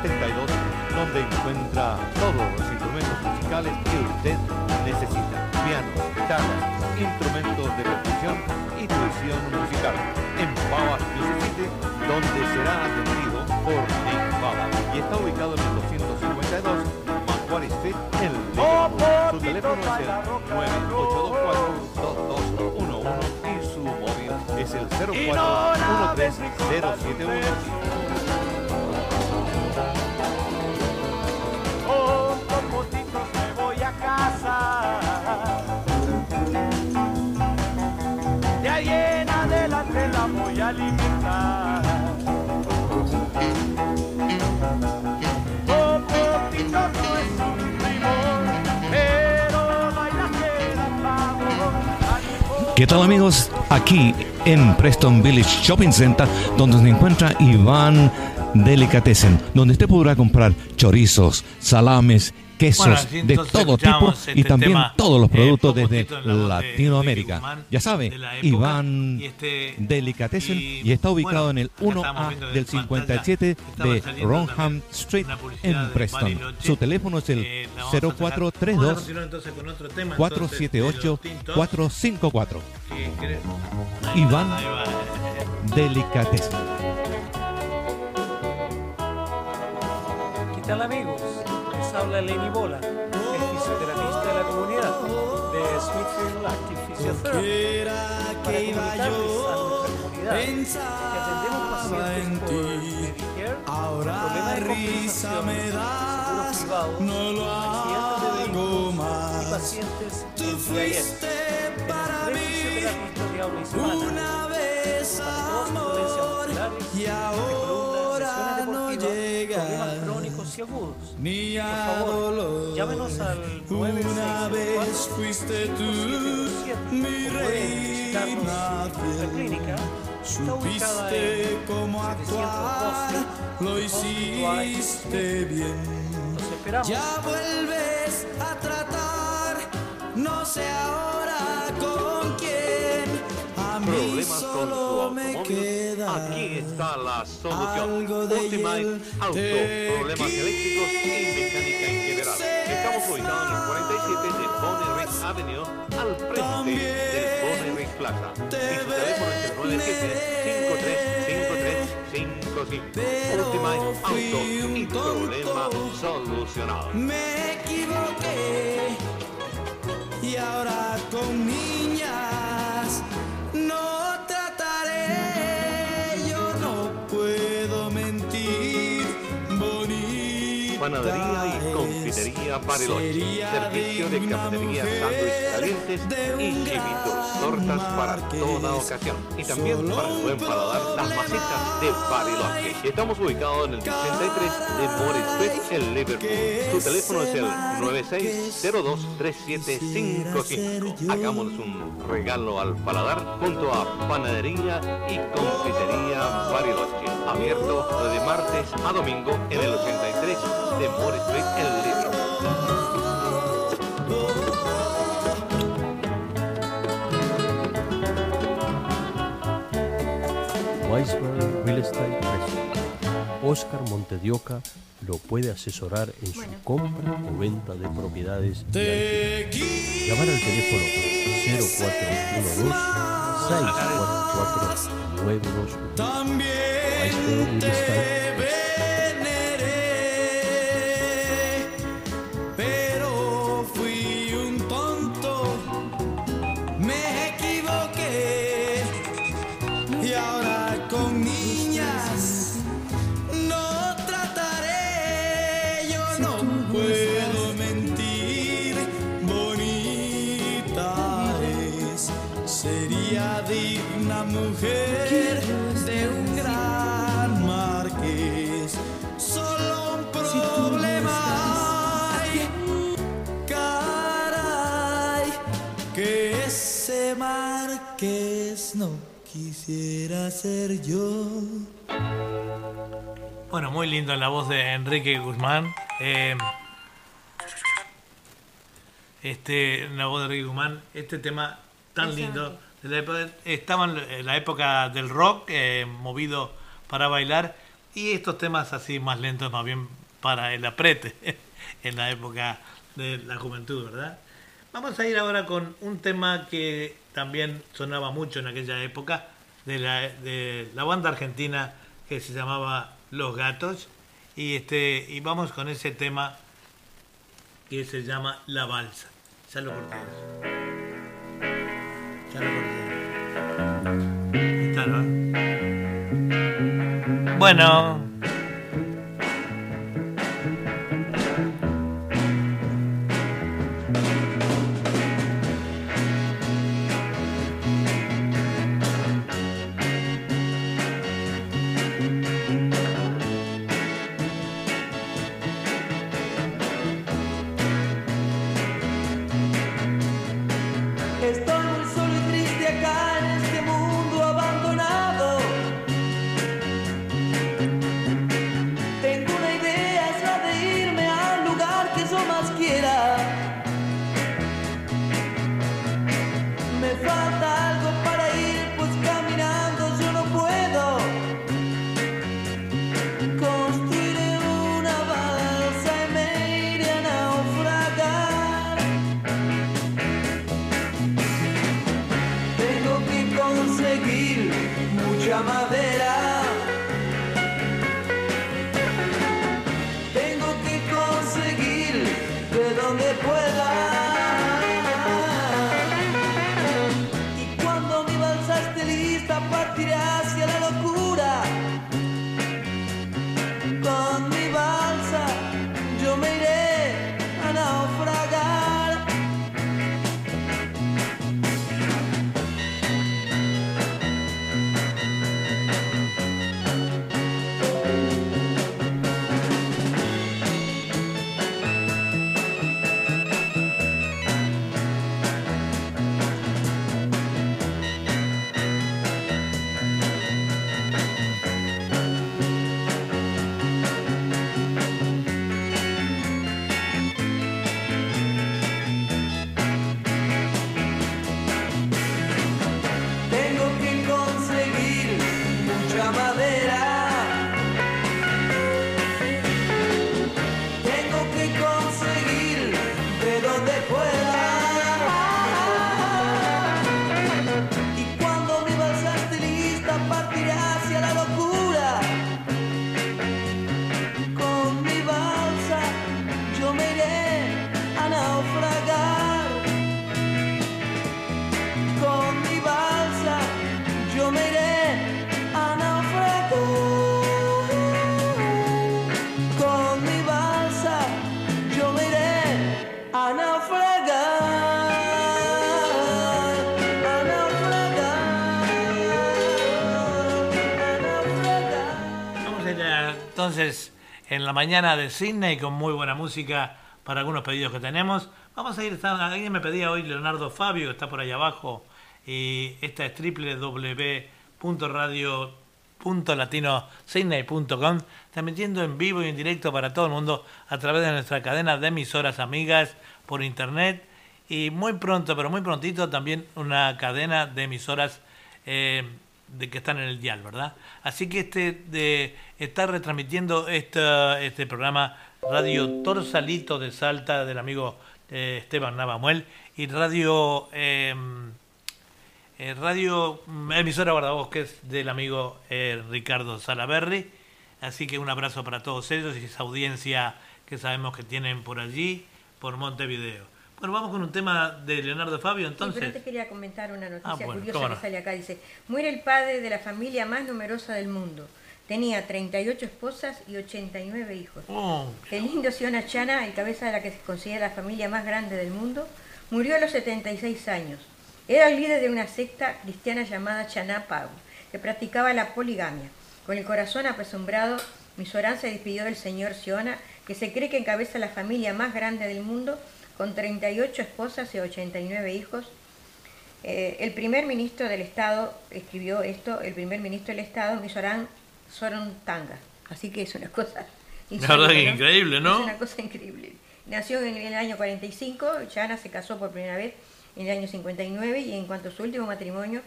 S1: 1972, donde encuentra todos los instrumentos musicales que usted necesita. Pianos, guitarras, instrumentos de percusión y tuición musical. En Music City, donde será atendido por Nick Baba y está ubicado en el 252 Macquarie Street en Liverpool. Su teléfono es el 9824-2211 y su móvil es el 0413-071.
S10: ¿Qué tal amigos? Aquí en Preston Village Shopping Center, donde se encuentra Iván Delicatessen, donde usted podrá comprar chorizos, salames, quesos
S3: Bueno,
S10: de todo tipo y
S3: este
S10: también
S3: tema,
S10: todos los
S3: eh,
S10: productos desde
S3: la de
S10: Latinoamérica.
S3: Guzmán,
S10: ya sabe,
S3: de la época,
S10: Iván
S3: y este-
S10: Delicatessen
S3: y,
S10: y, está ubicado
S3: bueno,
S10: en el
S3: acá estamos
S10: 1A
S3: viendo en
S10: del
S3: pantalla,
S10: 57
S3: estaba
S10: de Ronham Street en Preston. Su teléfono es el
S3: eh, la vamos a sacar. Vamos a
S10: 0432
S3: continuar entonces con otro tema, entonces, de
S10: 478
S3: los tintos,
S10: 454.
S3: que creo-
S10: Iván Delicatessen.
S2: ¿Qué tal amigos? Les habla Lenny Bola, el fisioterapista de la comunidad de Smithfield Active Physiotherapy. Para comunicarles a nuestra comunidad que atendemos pacientes por Medicare, problemas de compensación, seguros privados, accidentes de vehículos y pacientes en. Tenemos tres fisioterapistas de hispana para todas las dolencias musculares, agudos. Por favor, llámenos al 964 pueden visitarnos nuestra clínica está ubicada en 712
S11: lo hiciste bien.
S2: Esperamos.
S11: Ya vuelves a tratar, no sé ahora
S1: Problemas con su automóvil. Aquí está la solución.
S11: de hiel.
S1: Auto, problemas eléctricos y mecánica en general. Estamos ubicados en el 47 de Bonnie Ridge Avenue, al frente del Bonnie Ridge Plaza. Y su teléfono es el 97-535355. Ultimate Auto y problema solucionado.
S11: Me equivoqué y ahora con niñas no
S1: Panadería Bariloche. Servicio de cafetería, sándwiches calientes y chimitos, tortas para toda ocasión. Y también para el buen paladar, las macetas de Bariloche. Estamos ubicados en el 83 de Morris en Liverpool. Su teléfono es el 96023755. Hagámonos un regalo al paladar junto a Panadería y Confitería Bariloche. Abierto de martes a domingo en el 83 de Morris Street en Liverpool.
S12: Real Estate Present. Oscar Montedioca lo puede asesorar en su compra o venta de propiedades. alquiler. Llamar al teléfono 0412 644 921.
S11: También de un gran marqués. Solo un problema hay, caray, que ese marqués no quisiera ser yo.
S3: Bueno, muy lindo la voz de Enrique Guzmán. Eh, este, la voz de Enrique Guzmán, este tema tan lindo, estaban en la época del rock, eh, movido para bailar, y estos temas así más lentos, más bien para el aprete, en la época de la juventud, ¿verdad? Vamos a ir ahora con un tema que también sonaba mucho en aquella época, de la, de la banda argentina que se llamaba Los Gatos, y, este, y vamos con ese tema que se llama La Balsa. Ya lo corté. Ya lo corté. Ahí Está, ¿no? Bueno.
S5: En la
S3: mañana de Sydney con muy buena música para algunos pedidos que tenemos. Vamos a ir, está- alguien me pedía hoy Leonardo Fabio, que está por ahí abajo, y esta es www.radio.latino.sydney.com, transmitiendo en vivo y en directo para todo el mundo a través de nuestra cadena de emisoras amigas por internet y muy pronto, pero muy prontito también una cadena de emisoras eh, de que están en el dial, ¿verdad? Así que este de estar retransmitiendo este, este programa Radio Torsalito de Salta del amigo eh, Esteban Navamuel y Radio eh, eh, Radio Emisora Guardabosques del amigo eh, Ricardo Salaberry. Así que un abrazo para todos ellos y esa audiencia que sabemos que tienen por allí, por Montevideo. Bueno, vamos con un tema de Leonardo Fabio
S4: Sí,
S3: entonces.
S4: pero antes quería comentar una noticia
S3: Ah, bueno,
S4: curiosa que sale acá. Dice, muere el padre de la familia más numerosa del mundo. Tenía 38 esposas y 89 hijos.
S3: Oh,
S4: El indio Siona Chana, el cabeza de la que se considera la familia más grande del mundo, murió a los 76 años. Era el líder de una secta cristiana llamada Chanapau, que practicaba la poligamia. Con el corazón apesumbrado, Misorán se despidió del señor Siona, que se cree que encabeza la familia más grande del mundo, con 38 esposas y 89 hijos. Eh, el primer ministro del Estado escribió esto, el primer ministro del Estado, Misorán Sorontanga. Así que es una cosa
S3: La verdad increíble, ¿no?
S4: Es una cosa increíble. Nació en el año 45, Chana se casó por primera vez en el año 59 y en cuanto a su último matrimonio,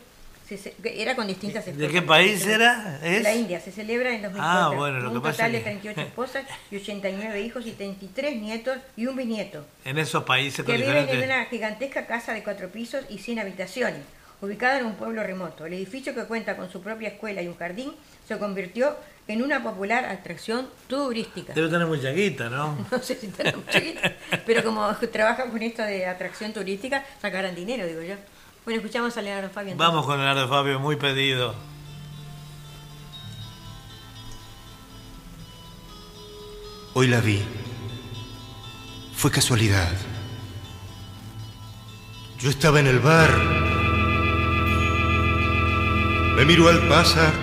S4: se- era con distintas esposas.
S3: qué país era? ¿Es?
S4: La India, se celebra en 2004.
S3: Ah, bueno, lo
S4: un
S3: que pasa
S4: total de
S3: que-
S4: 38 esposas y 89 hijos y 33 nietos y un bisnieto
S3: En esos países
S4: que viven en una gigantesca casa de cuatro pisos y 100 habitaciones, ubicada en un pueblo remoto. El edificio que cuenta con su propia escuela y un jardín se convirtió en una popular atracción turística.
S3: Debe tener mucha guita, ¿no?
S4: No sé si tienen mucha guita, pero como trabajan con esto de atracción turística, sacarán dinero, digo yo. Bueno, escuchamos a Leonardo Fabio. entonces.
S3: Vamos con Leonardo Fabio, muy pedido.
S13: Hoy la vi. Fue casualidad. Yo estaba en el bar. Me miró al pasar.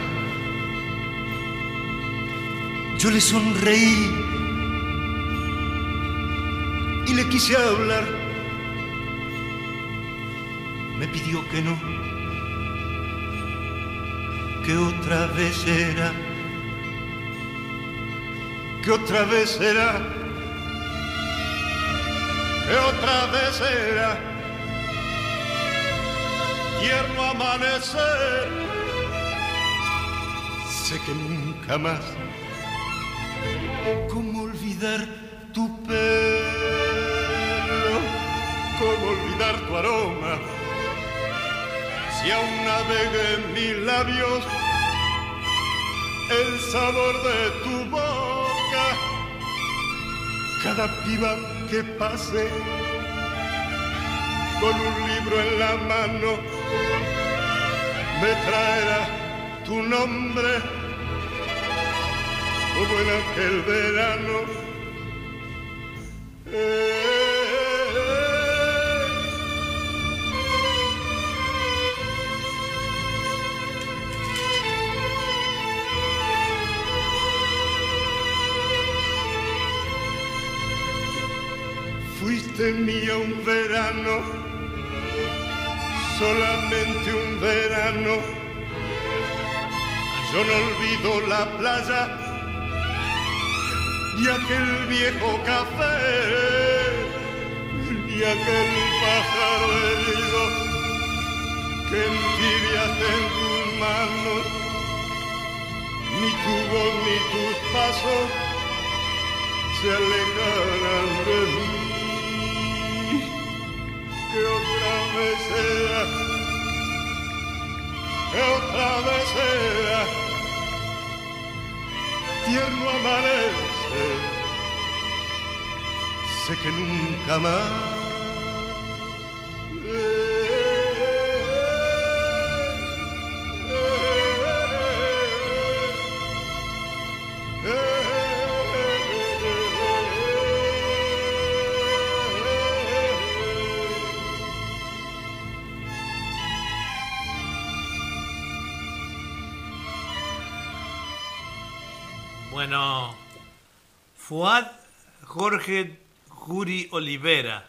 S13: Yo le sonreí y le quise hablar. Me pidió que no, que otra vez era, que otra vez era, que otra vez era. Tierno amanecer, sé que nunca más. ¿Cómo olvidar tu pelo? ¿Cómo olvidar tu aroma? Si aún navega en mis labios el sabor de tu boca, cada piba que pase con un libro en la mano me traerá tu nombre como en aquel verano. Fuiste mía un verano, solamente un verano. Yo no olvido la playa y aquel viejo café y aquel pájaro herido que entibiaste en tus manos. Ni tu voz ni tus pasos se alejarán de mí. Vez sea, que otra vez sea, tierno amanece, sé que nunca más.
S3: Fuad Jorge Juri Olivera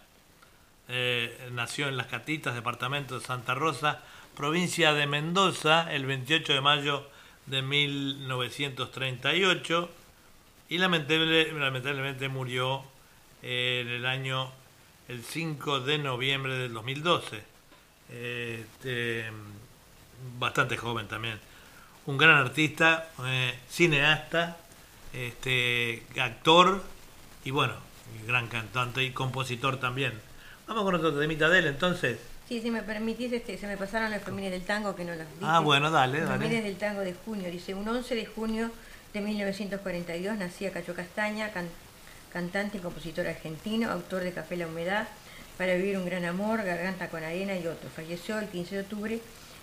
S3: eh, nació en Las Catitas, departamento de Santa Rosa, provincia de Mendoza, el 28 de mayo de 1938 y lamentable- lamentablemente murió eh, en el año el 5 de noviembre del 2012. Eh, este, bastante joven también. Un gran artista, eh, cineasta, este, actor y bueno, gran cantante y compositor también. Vamos con otro temita de él entonces.
S4: Sí, si me permitís, este, se me pasaron las familias del tango que no las dije.
S3: Ah, bueno, dale, dale.
S4: Familias del tango de junio. Dice, un 11 de junio de 1942 nacía Cacho Castaña, can- cantante y compositor argentino, autor de Café La Humedad, Para Vivir un Gran Amor, Garganta con Arena y otros. Falleció el 15 de octubre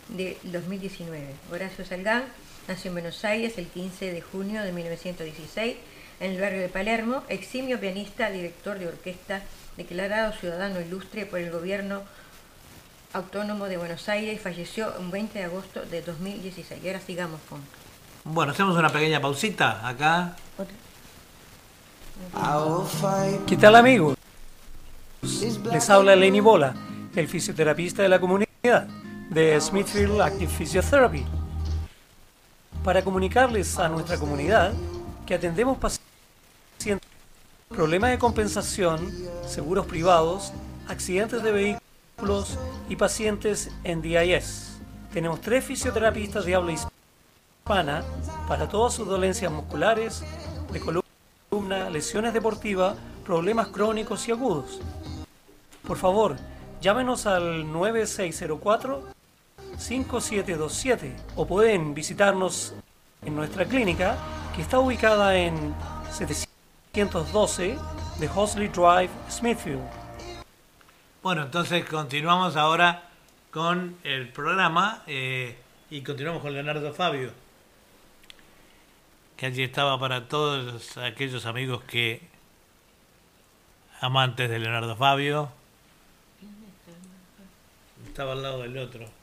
S4: de 2019. Horacio Salgán nació en Buenos Aires el 15 de junio de 1916 en el barrio de Palermo, eximio pianista, director de orquesta, declarado ciudadano ilustre por el gobierno autónomo de Buenos Aires y falleció un 20 de agosto de 2016. Y ahora sigamos con
S3: Bueno, hacemos una pequeña pausita acá.
S2: ¿Qué tal amigos? Les habla Lenny Bola, el fisioterapista de la comunidad de Smithfield Active Physiotherapy. Para comunicarles a nuestra comunidad que atendemos pacientes problemas de compensación, seguros privados, accidentes de vehículos y pacientes en DIS. Tenemos tres fisioterapistas de habla hispana para todas sus dolencias musculares, de columna, lesiones deportivas, problemas crónicos y agudos. Por favor, llámenos al 9604 5727 o pueden visitarnos en nuestra clínica que está ubicada en 712 de Hosley Drive, Smithfield.
S3: Bueno, entonces continuamos ahora con el programa eh, y continuamos con Leonardo Fabio, que allí estaba para todos aquellos amigos que amantes de Leonardo Fabio. Estaba al lado del otro.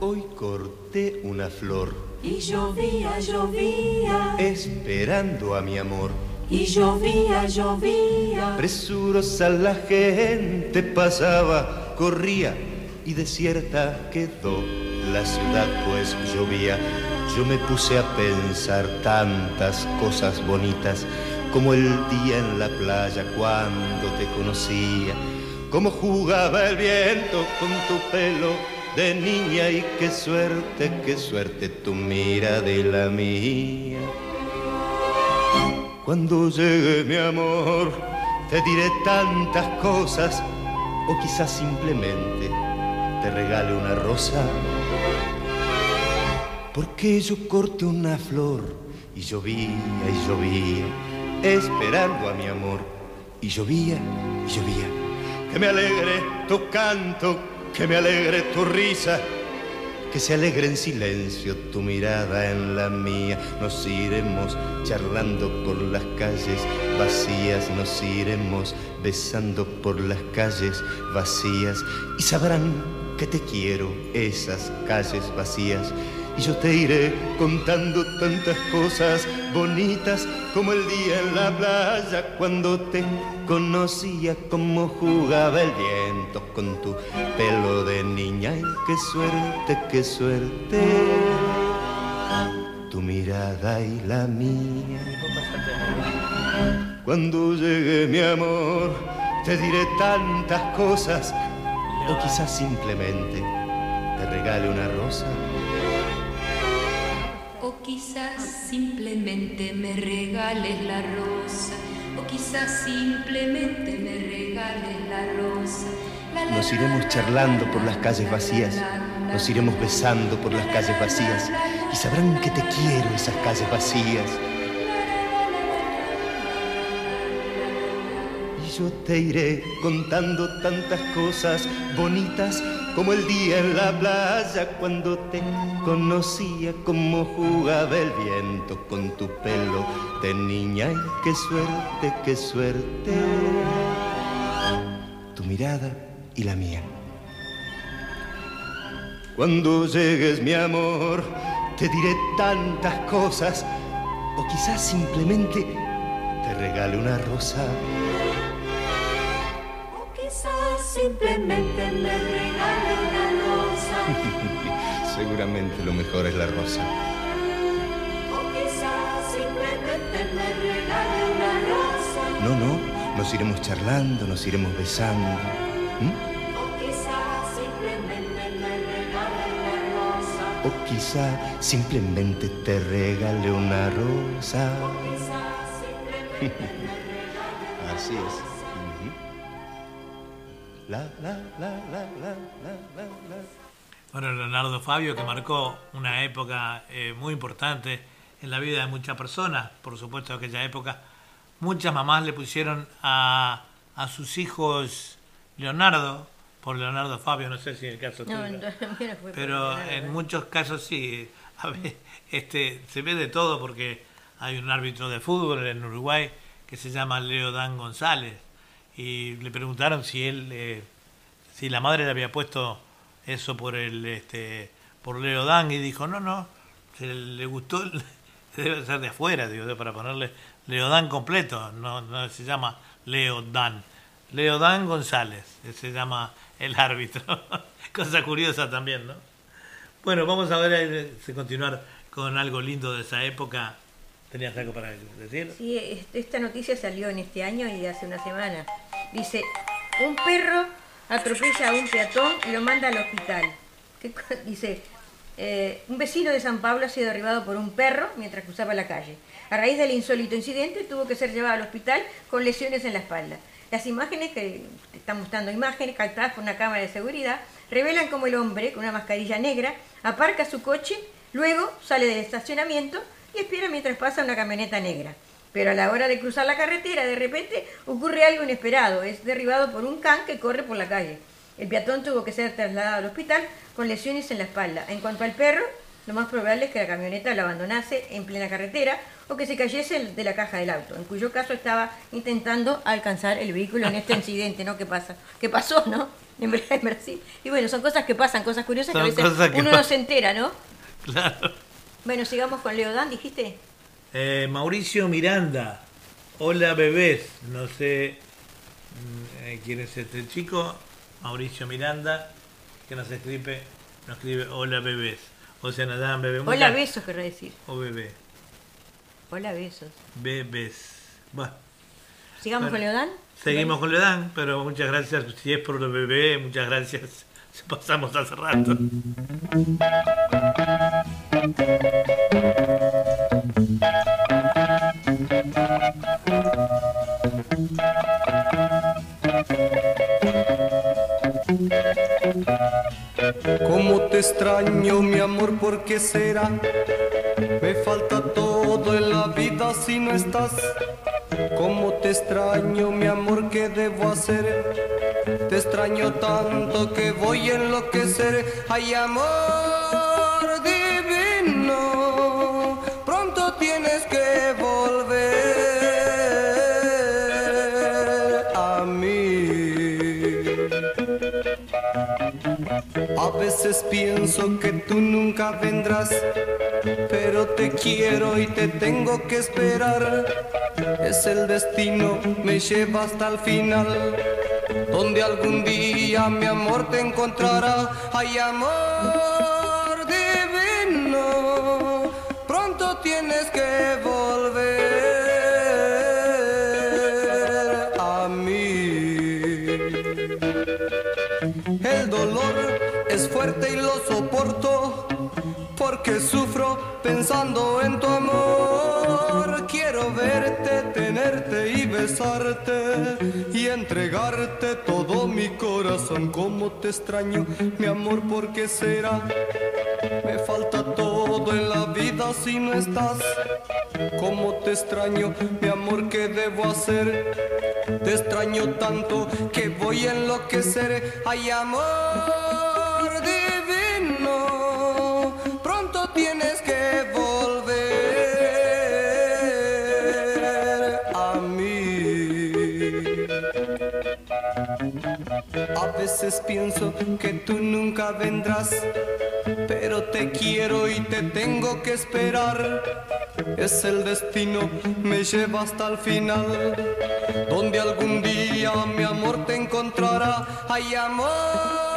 S14: Hoy corté una flor.
S15: Y llovía, llovía.
S14: Esperando a mi amor.
S15: Y llovía, llovía.
S14: Presurosa la gente pasaba, corría y desierta quedó la ciudad pues llovía. Yo me puse a pensar tantas cosas bonitas como el día en la playa cuando te conocía, como jugaba el viento con tu pelo de niña y qué suerte, qué suerte tu mira de la mía. Cuando llegue mi amor, te diré tantas cosas o quizás simplemente te regale una rosa. Porque yo corté una flor y llovía y llovía, esperando a mi amor. Y llovía y llovía. Que me alegre tu canto, que me alegre tu risa, que se alegre en silencio tu mirada en la mía. Nos iremos charlando por las calles vacías, nos iremos besando por las calles vacías y sabrán que te quiero esas calles vacías. Y yo te iré contando tantas cosas bonitas como el día en la playa cuando te conocía, como jugaba el viento con tu pelo de niña. Y qué suerte, qué suerte, tu mirada y la mía. Cuando llegue mi amor, te diré tantas cosas, o quizás simplemente te regale una rosa.
S15: O quizás simplemente me regales la rosa. Quizás simplemente me regales la rosa.
S14: Nos iremos charlando por las calles vacías, nos iremos besando por las calles vacías y sabrán que te quiero esas calles vacías. Y yo te iré contando tantas cosas bonitas como el día en la playa cuando te conocía, como jugaba el viento con tu pelo de niña. Y qué suerte, qué suerte, tu mirada y la mía. Cuando llegues mi amor, te diré tantas cosas, o quizás simplemente te regale una rosa.
S15: O quizás simplemente me rosa.
S14: Seguramente lo mejor es la rosa. No, no, nos iremos charlando, nos iremos besando. ¿m?
S15: O quizás simplemente me regale una rosa.
S14: O quizá simplemente te regale una rosa. Así es. La, la, la, la, la, la, la, la.
S3: Bueno, Leonardo Fabio, que marcó una época eh, muy importante en la vida de muchas personas, por supuesto, en aquella época. Muchas mamás le pusieron a, a sus hijos Leonardo, por Leonardo Fabio, no sé si en el caso
S4: No,
S3: tuyo.
S4: fue por
S3: Pero
S4: Leonardo.
S3: en muchos casos sí. A ver, este, se ve de todo porque hay un árbitro de fútbol en Uruguay que se llama Leo Dan González y le preguntaron si él, eh, si la madre le había puesto eso por el, este, por Leo Dan y dijo no, no, se le gustó, debe ser de afuera, digo, para ponerle Leo Dan completo, no, no se llama Leo Dan. Leo Dan González, se llama el árbitro. Cosa curiosa también, ¿no? Bueno, vamos a ver, eh, continuar con algo lindo de esa época ¿Tenías algo para decir?
S4: Sí, es- esta noticia salió en este año y hace una semana. Dice, un perro atropella a un peatón y lo manda al hospital. ¿Qué Dice, eh, un vecino de San Pablo ha sido derribado por un perro mientras cruzaba la calle. A raíz del insólito incidente tuvo que ser llevado al hospital con lesiones en la espalda. Las imágenes que están mostrando imágenes captadas por una cámara de seguridad revelan cómo el hombre con una mascarilla negra aparca su coche, luego sale del estacionamiento y espera mientras pasa una camioneta negra. Pero a la hora de cruzar la carretera, de repente ocurre algo inesperado. Es derribado por un can que corre por la calle. El peatón tuvo que ser trasladado al hospital con lesiones en la espalda. En cuanto al perro, lo más probable es que la camioneta lo abandonase en plena carretera o que se cayese de la caja del auto, en cuyo caso estaba intentando alcanzar el vehículo en este incidente, ¿no? ¿Qué pasa? ¿Qué pasó, no? En Bra- en Brasil. Y bueno, son cosas que pasan, cosas curiosas que a veces
S3: que
S4: uno no se entera, ¿no?
S3: Claro.
S4: Bueno, sigamos con Leodán, dijiste.
S3: Eh, Mauricio Miranda. Hola bebés. No sé mm, eh, quién es este chico. Mauricio Miranda. Que nos escribe, nos escribe hola bebés. O sea, nada, bebé.
S4: Hola, besos, querrá decir.
S3: O bebé.
S4: Hola, besos.
S3: Bebés. Bueno,
S4: ¿Sigamos con Leodán?
S3: seguimos con Leodán, pero muchas gracias. Si es por lo bebé, muchas gracias. Pasamos hace rato.
S16: Cómo te extraño, mi amor, ¿por qué será? Me falta todo en la vida si no estás. Cómo te extraño, mi amor, ¿qué debo hacer? Te extraño tanto que voy a enloquecer. Ay, amor A veces pienso que tú nunca vendrás, pero te quiero y te tengo que esperar. Es el destino, me lleva hasta el final, donde algún día mi amor te encontrará. Ay, amor divino, pronto tienes que volver fuerte y lo soporto porque sufro pensando en tu amor. Quiero verte, tenerte y besarte y entregarte todo mi corazón. Como te extraño, mi amor, ¿por qué será? Me falta todo en la vida si no estás. Como te extraño, mi amor, ¿qué debo hacer? Te extraño tanto que voy a enloquecer. Ay, amor tienes que volver a mí. A veces pienso que tú nunca vendrás, pero te quiero y te tengo que esperar. Es el destino, me lleva hasta el final, donde algún día mi amor te encontrará. Ay, amor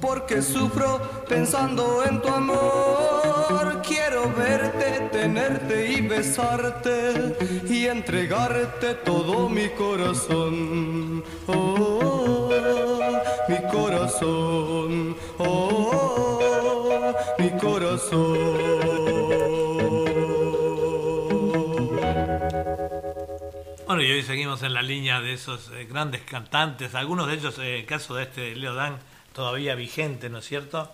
S16: porque sufro pensando en tu amor. Quiero verte, tenerte y besarte y entregarte todo mi corazón. Oh, mi corazón. Oh, mi corazón.
S3: Bueno, y hoy seguimos en la línea de esos eh, grandes cantantes, algunos de ellos, eh, el caso de este Leo Dan, todavía vigente, ¿no es cierto?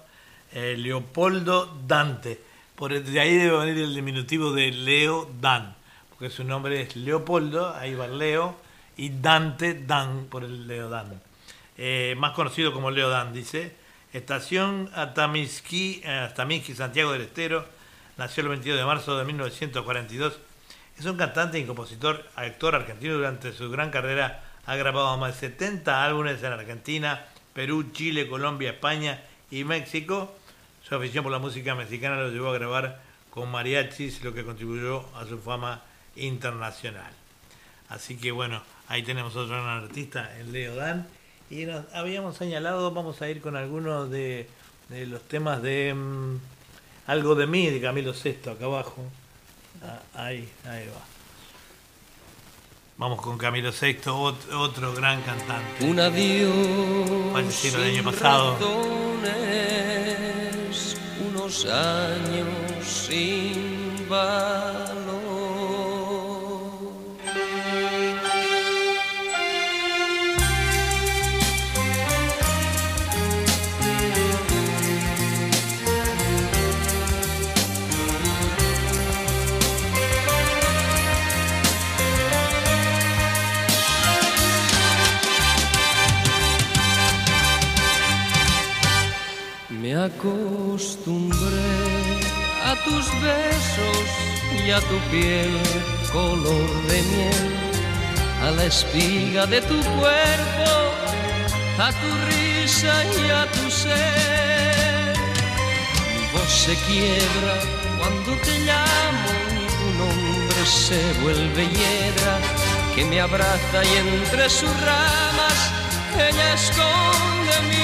S3: Eh, Leopoldo Dante. Por de ahí debe venir el diminutivo de Leo Dan, porque su nombre es Leopoldo, ahí va Leo, y Dante Dan por el Leo Dan. Eh, más conocido como Leo Dan, dice. Estación Atamisqui, eh, Atamisqui, Santiago del Estero, nació el 22 de marzo de 1942. Es un cantante y compositor, actor argentino. Durante su gran carrera ha grabado más de 70 álbumes en Argentina, Perú, Chile, Colombia, España y México. Su afición por la música mexicana lo llevó a grabar con mariachis, lo que contribuyó a su fama internacional. Así que bueno, ahí tenemos otro gran artista, el Leo Dan. Y nos habíamos señalado, vamos a ir con algunos de, de los temas de mm, Algo de mí, de Camilo VI, acá abajo. Ah, ahí, ahí va. Vamos con Camilo VI, ot- otro gran cantante.
S17: Un adiós.
S3: Fallecido el año pasado.
S17: razones, unos años sin valor. Acostumbré a tus besos y a tu piel color de miel, a la espiga de tu cuerpo, a tu risa y a tu ser. Mi voz se quiebra cuando te llamo y tu nombre se vuelve hiedra que me abraza y entre sus ramas ella esconde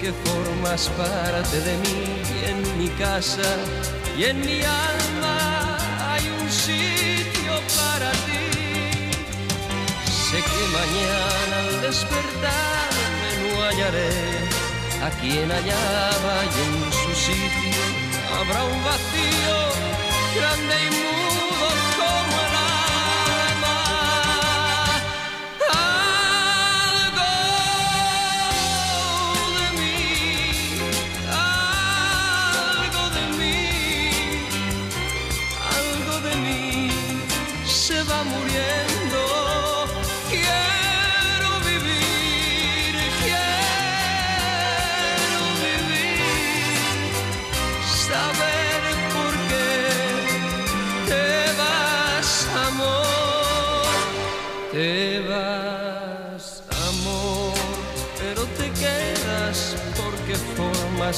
S17: porque formas parte de mí en mi casa y en mi alma hay un sitio para ti. Sé que mañana al despertarme no hallaré a quien hallaba y en su sitio habrá un vacío grande y mudo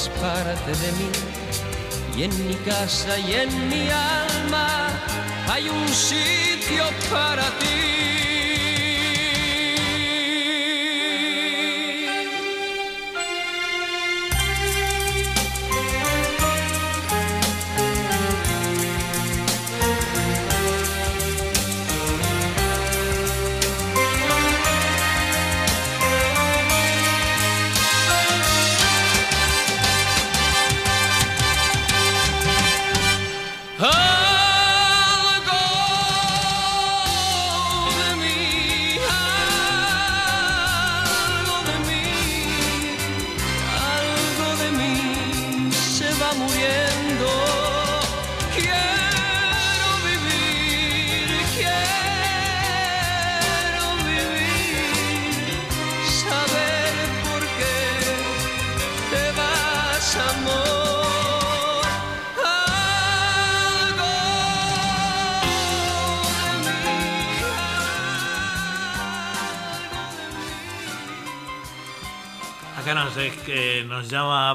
S17: parte de mí. Y en mi casa y en mi alma hay un sitio para ti.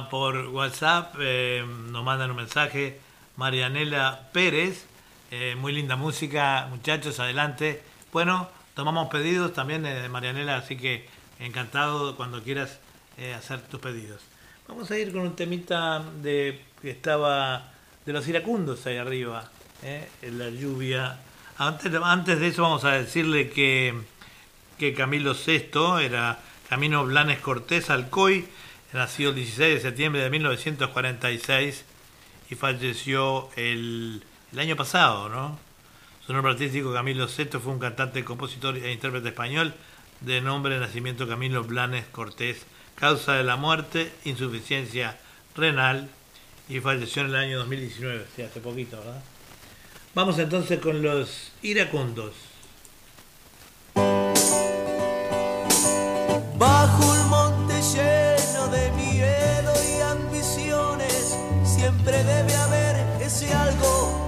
S17: Por
S3: WhatsApp, eh, nos mandan un mensaje, Marianela Pérez, eh, muy linda música, muchachos, adelante. Bueno, tomamos pedidos también eh, de Marianela, así que encantado cuando quieras hacer tus pedidos. Vamos a ir con un temita de que estaba de los iracundos ahí arriba, en la lluvia. Antes, antes de eso vamos a decirle que que Camilo VI era Camino Blanes Cortés Alcoy, nació el 16 de septiembre de 1946 y falleció el, año pasado, ¿no? Su nombre artístico Camilo VI fue un cantante, compositor e intérprete español, de nombre nacimiento Camilo Blanes Cortés, causa de la muerte, insuficiencia renal y falleció en el año 2019, sí, hace poquito, ¿verdad? Vamos entonces con los iracundos.
S5: Debe haber ese algo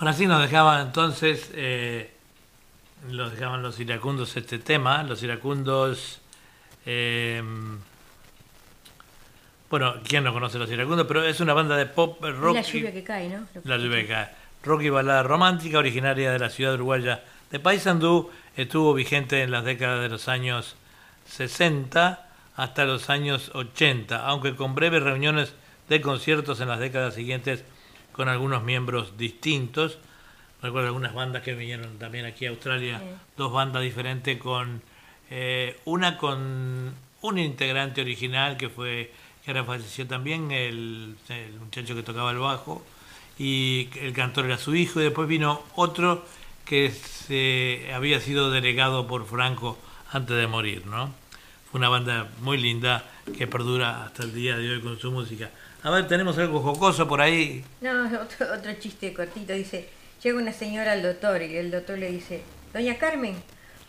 S5: Bueno,
S3: así nos dejaban entonces, eh, los dejaban los iracundos este tema, los iracundos, eh, bueno, ¿quién no conoce los iracundos? Pero es una banda de pop rock.
S4: la lluvia que cae, ¿no?
S3: La lluvia que cae. Rock y balada romántica, originaria de la ciudad uruguaya de Paysandú, estuvo vigente en las décadas de los años 60 hasta los años 80, aunque con breves reuniones de conciertos en las décadas siguientes con algunos miembros distintos. Recuerdo algunas bandas que vinieron también aquí a Australia,
S4: Sí.
S3: dos bandas diferentes con eh, una con un integrante original que fue que ahora falleció también el, el muchacho que tocaba el bajo y el cantor era su hijo y después vino otro que se había sido delegado por Franco antes de morir, ¿no? Fue una banda muy linda que perdura hasta el día de hoy con su música. A ver, tenemos algo jocoso por ahí.
S4: No, otro, otro chiste cortito. Dice, llega una señora al doctor y el doctor le dice, Doña Carmen,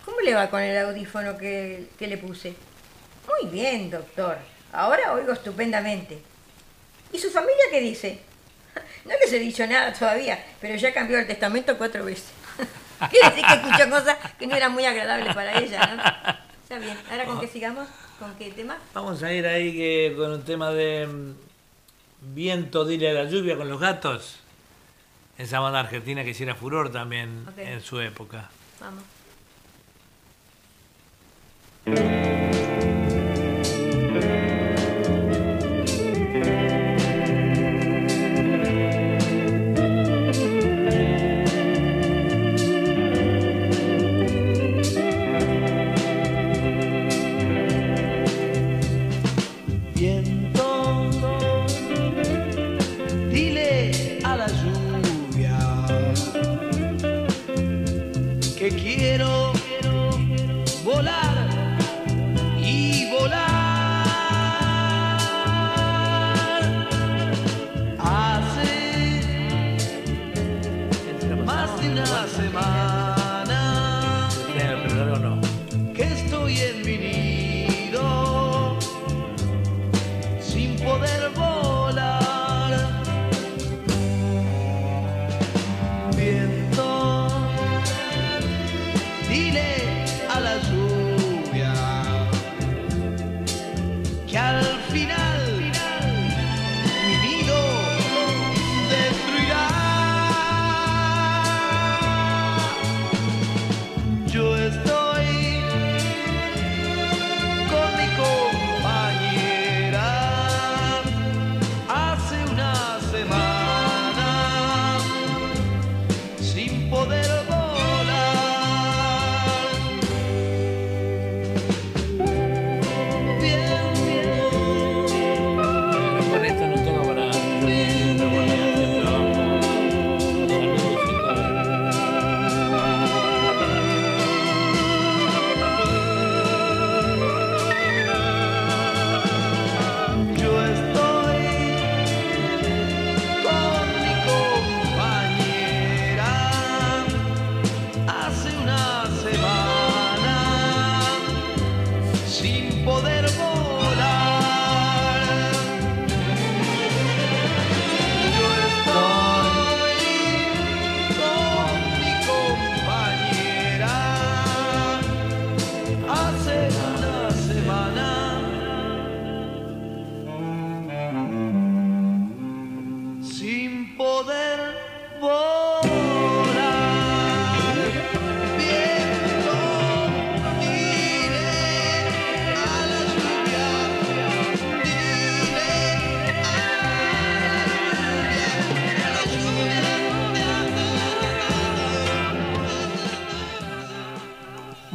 S4: ¿cómo le va con el audífono que, que le puse? Muy bien, doctor. Ahora oigo estupendamente. ¿Y su familia qué dice? No les he dicho nada todavía, pero ya cambió el testamento cuatro veces. Quiere decir que escuchó cosas que no eran muy agradables para ella, ¿no? Está bien. ¿Ahora con qué sigamos? ¿Con qué tema?
S3: Vamos a ir ahí que con un tema de mm, viento, dile a la lluvia con los gatos. esa banda argentina que hiciera furor también en su época.
S5: Vamos.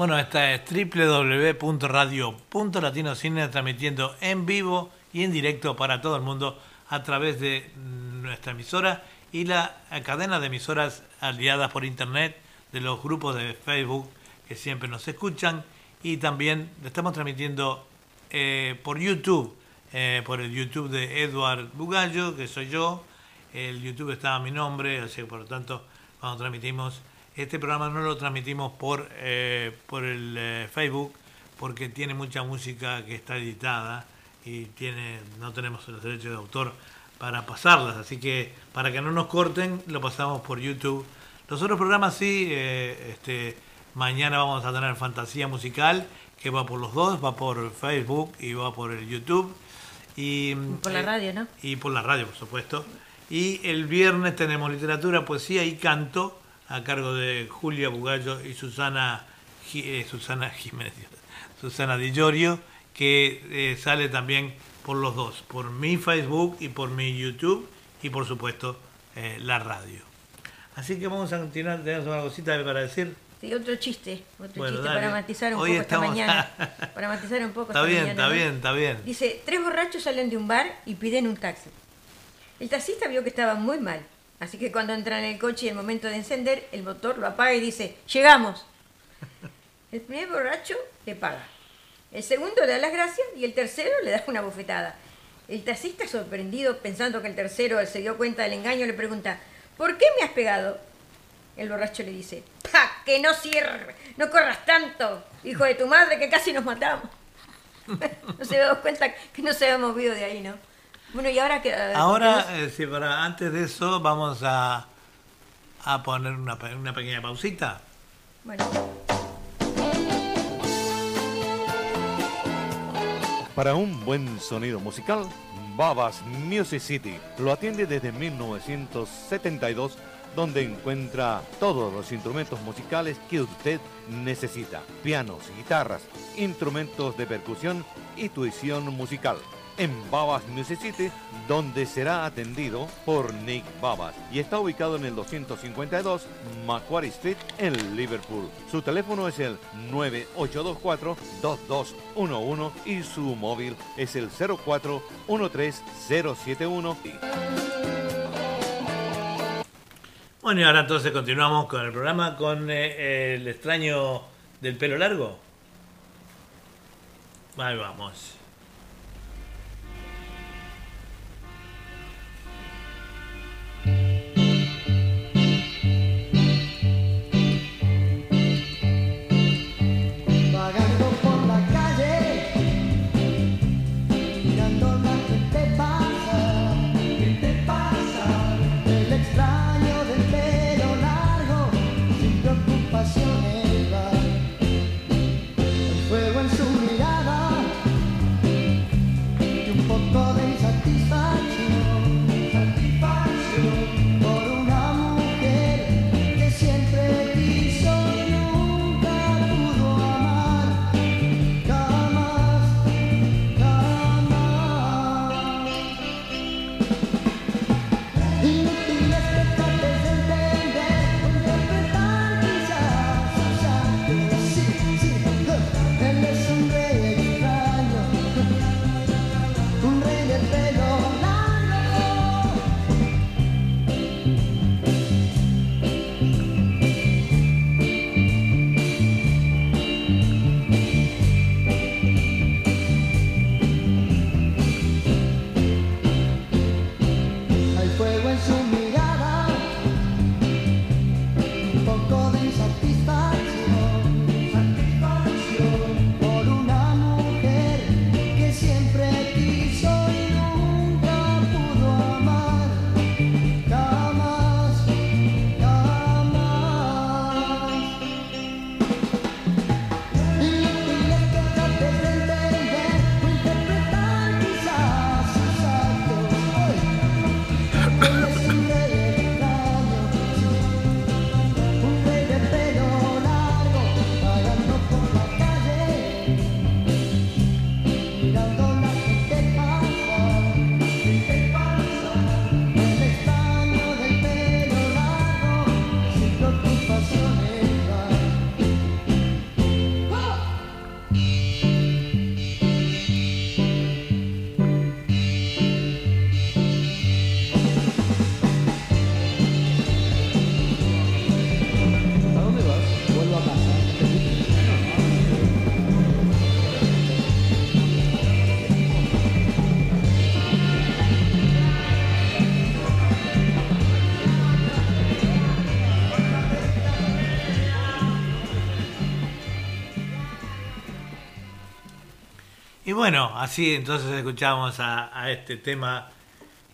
S3: Bueno, esta es www.radio.latinocine transmitiendo en vivo y en directo para todo el mundo a través de nuestra emisora y la cadena de emisoras aliadas por internet de los grupos de Facebook que siempre nos escuchan. Y también estamos transmitiendo eh, por YouTube, eh, por el YouTube de Edward Bugallo, que soy yo, el YouTube está a mi nombre, así que por lo tanto cuando transmitimos este programa no lo transmitimos por, eh, por el eh, Facebook porque tiene mucha música que está editada y tiene no tenemos los derechos de autor para pasarlas, así que para que no nos corten lo pasamos por YouTube. Los otros programas sí, eh, este, mañana vamos a tener Fantasía Musical que va por los dos, va por Facebook y va por el YouTube. Y,
S5: Por la
S3: eh,
S5: radio, ¿no?
S3: y por la radio, por supuesto. Y el viernes tenemos literatura, poesía y canto a cargo de Julia Bugallo y Susana, eh, Susana Jiménez, Susana Di Giorgio, que eh, sale también por los dos, por mi Facebook y por mi YouTube y por supuesto eh, la radio. Así que vamos a continuar, tenemos una cosita para decir.
S5: Sí, otro chiste, otro
S3: Bueno,
S5: chiste
S3: dale.
S5: para matizar un
S3: Hoy
S5: poco esta mañana. Para matizar un poco
S3: Está
S5: esta
S3: bien,
S5: mañana,
S3: está
S5: ¿no?
S3: bien, está bien.
S5: Dice, tres borrachos salen de un bar y piden un taxi. El taxista vio que estaba muy mal, así que cuando entra en el coche y el momento de encender, el motor lo apaga y dice, llegamos. El primer borracho le paga. El segundo le da las gracias y el tercero le da una bofetada. El taxista, sorprendido, pensando que el tercero se dio cuenta del engaño, le pregunta, ¿por qué me has pegado? El borracho le dice, ¡pa! Que no cierre, no corras tanto, hijo de tu madre, que casi nos matamos. no se dio cuenta que no se había movido de ahí, ¿no? Bueno, y ahora que...
S3: Ahora, eh, sí, para, antes de eso, vamos a, a poner una, pe- una pequeña pausita.
S5: Bueno,
S1: Para un buen sonido musical, Babas Music City lo atiende desde 1972, donde encuentra todos los instrumentos musicales que usted necesita. Pianos, guitarras, instrumentos de percusión y tuición musical en Babas Music City, donde será atendido por Nick Babas y está ubicado en el 252 Macquarie Street en Liverpool. Su teléfono es el 9824-2211 y su móvil es el 0413071.
S18: Bueno, y ahora entonces continuamos con el programa con eh, el extraño del pelo largo. Ahí vamos. Bueno, así entonces escuchamos a, a este tema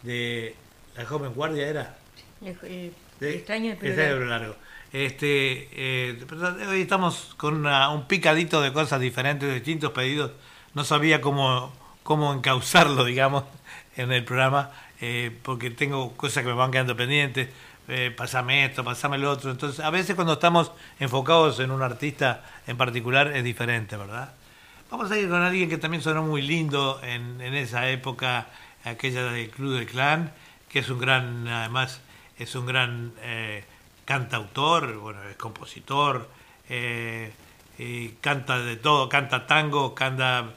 S18: de la joven guardia, ¿era?
S4: El, el- el extraño
S18: de
S4: largo.
S18: Este, eh, pero hoy estamos con una- un picadito de cosas diferentes, de distintos pedidos. No sabía cómo, cómo encauzarlo, digamos, en el programa, eh, porque tengo cosas que me van quedando pendientes. Eh, pasame esto, pasame lo otro. Entonces, a veces cuando estamos enfocados en un artista en particular es diferente, ¿verdad? Vamos a ir con alguien que también sonó muy lindo en, esa época, aquella del Club del Clan, que es un gran, además, es un gran eh, cantautor, bueno, es compositor, eh, canta de todo, canta tango, canta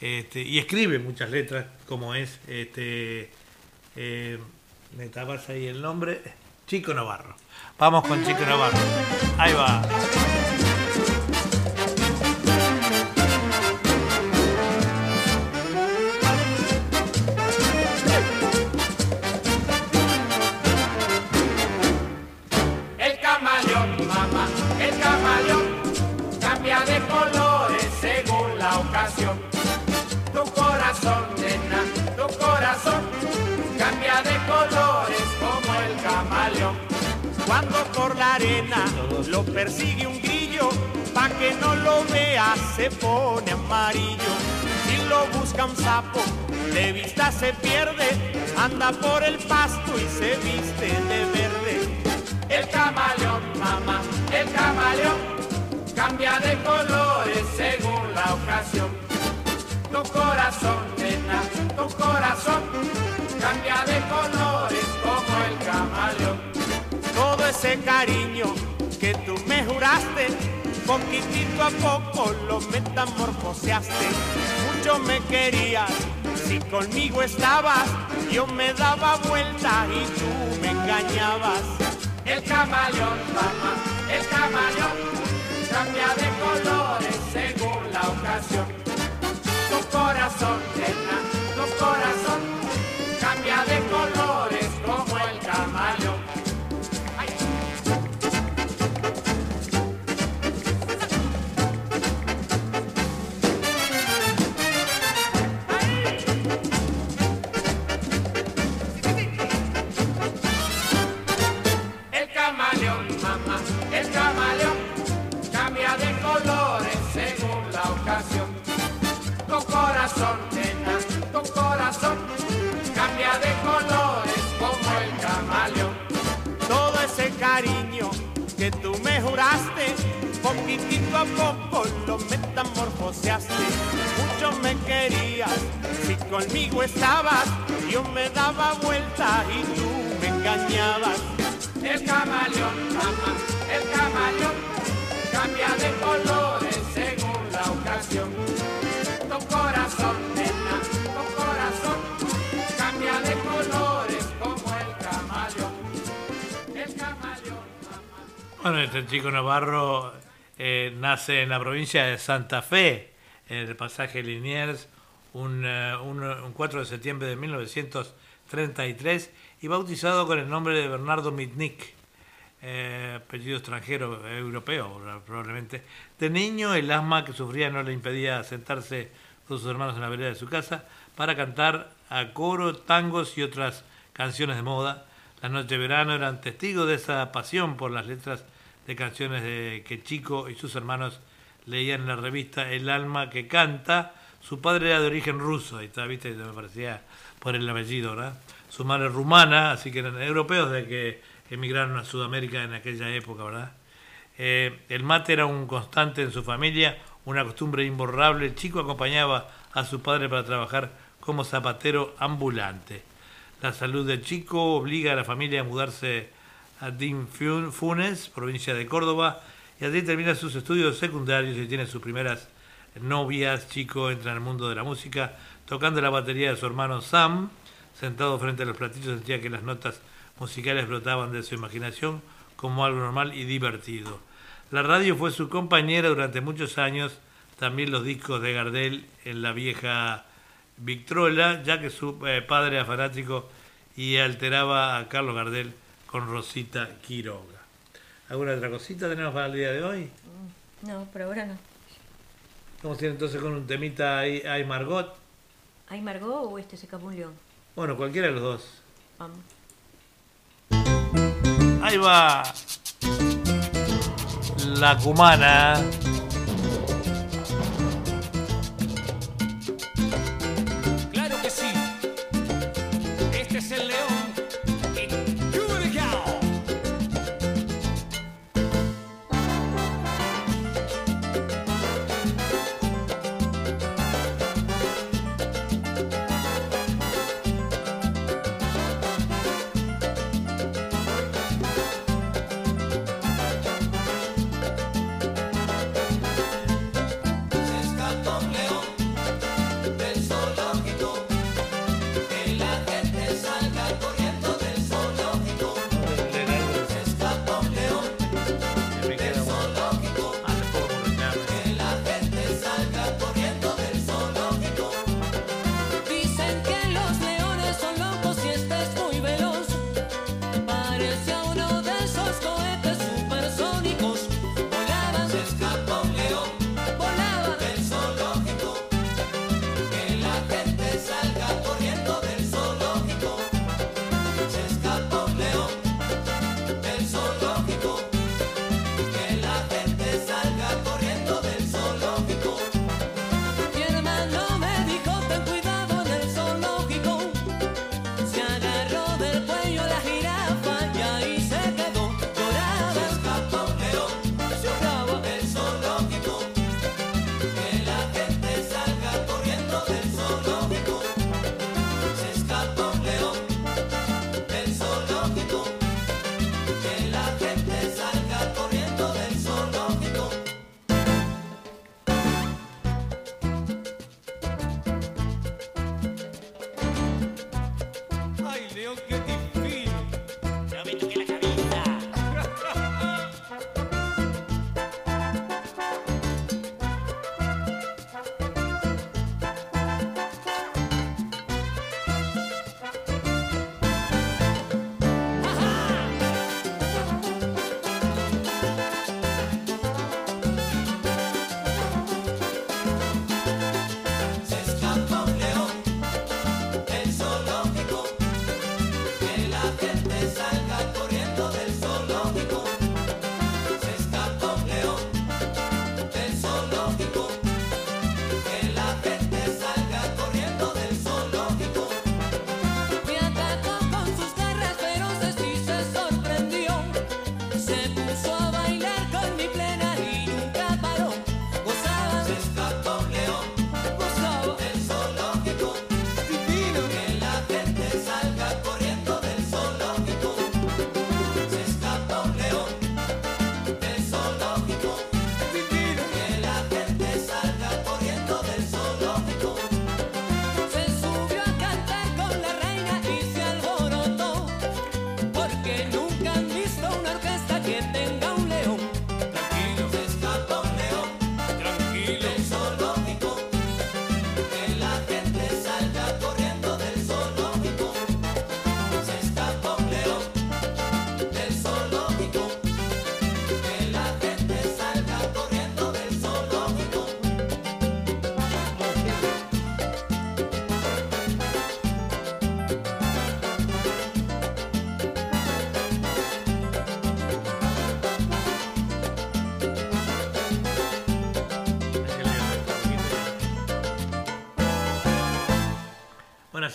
S18: este, y escribe muchas letras, como es, este, eh, me tapas ahí el nombre, Chico Navarro. Vamos con Chico Navarro. Ahí va.
S9: Por la arena lo persigue un grillo, pa' que no lo vea se pone amarillo. Si lo busca un sapo, de vista se pierde, anda por el pasto y se viste de verde. El camaleón, mamá, el camaleón cambia de colores según la ocasión. Tu corazón, nena, tu corazón cambia de colores como el camaleón. Todo ese cariño que tú me juraste, poquitito a poco lo metamorfoseaste. Mucho me querías, si conmigo estabas, yo me daba vuelta y tú me engañabas. El camaleón, mamá, el camaleón cambia de colores según la ocasión. Tu corazón, nena, tu corazón cambia de colores juraste, poquitito a poco lo metamorfoseaste. Mucho me querías, si conmigo estabas, yo me daba vuelta y tú me engañabas. El camaleón, mamá, el camaleón cambia de colores según la ocasión. Tu corazón,
S3: Bueno, este chico Navarro eh, nace en la provincia de Santa Fe, en el pasaje Liniers, un, eh, un- un 4 de septiembre de 1933, y bautizado con el nombre de Bernardo Mitnick, eh, apellido extranjero, europeo probablemente. De niño, el asma que sufría no le impedía sentarse con sus hermanos en la vereda de su casa para cantar a coro, tangos y otras canciones de moda. Las noches de verano eran testigos de esa pasión por las letras de canciones de que Chico y sus hermanos leían en la revista El alma que canta. Su padre era de origen ruso, y está, viste, me parecía por el apellido, ¿verdad? Su madre rumana, así que eran europeos de que emigraron a Sudamérica en aquella época, ¿verdad? Eh, el mate era un constante en su familia, una costumbre imborrable. Chico acompañaba a su padre para trabajar como zapatero ambulante. La salud de Chico obliga a la familia a mudarse a Fun- Funes, provincia de Córdoba, y allí termina sus estudios secundarios y tiene sus primeras novias. Chico entra en el mundo de la música tocando la batería de su hermano Sam. Sentado frente a los platillos sentía que las notas musicales brotaban de su imaginación como algo normal y divertido. La radio fue su compañera durante muchos años, también los discos de Gardel en la vieja Victrola, ya que su eh, padre era fanático y alteraba a Carlos Gardel con Rosita Quiroga. ¿Alguna otra cosita tenemos para el día de hoy?
S4: No, por ahora no.
S3: Vamos a ir entonces con un temita ahí, hay Margot.
S4: ¿Hay Margot o este se escapó un león?
S3: Bueno, cualquiera de los dos.
S4: Vamos.
S3: Ahí va. La cumana.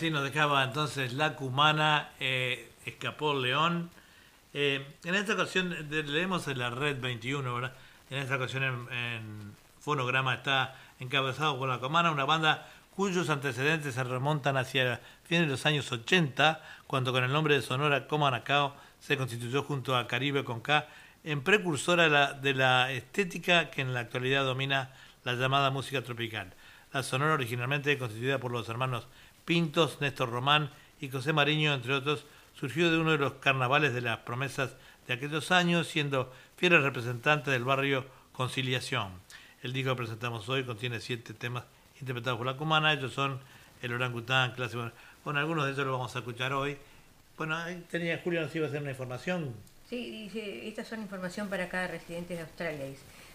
S3: Así nos dejaba entonces la cumana, eh, escapó león. Eh, en esta ocasión leemos en la red 21, ¿verdad? En esta ocasión en, en fonograma está encabezado por la cumana, una banda cuyos antecedentes se remontan hacia fines de los años 80, cuando con el nombre de Sonora Comanacao se constituyó junto a Caribe con K en precursora de la, de la estética que en la actualidad domina la llamada música tropical. La Sonora, originalmente constituida por los hermanos Pintos, Néstor Román y José Mariño, entre otros, surgió de uno de los carnavales de las promesas de aquellos años, siendo fieles representantes del barrio Conciliación. El disco que presentamos hoy contiene siete temas interpretados por la cumana, ellos son el orangután, clase... Bueno, algunos de ellos los vamos a escuchar hoy. Bueno, tenía Julio, nos iba a hacer una información.
S4: Sí, dice, estas son información para cada residente de Australia.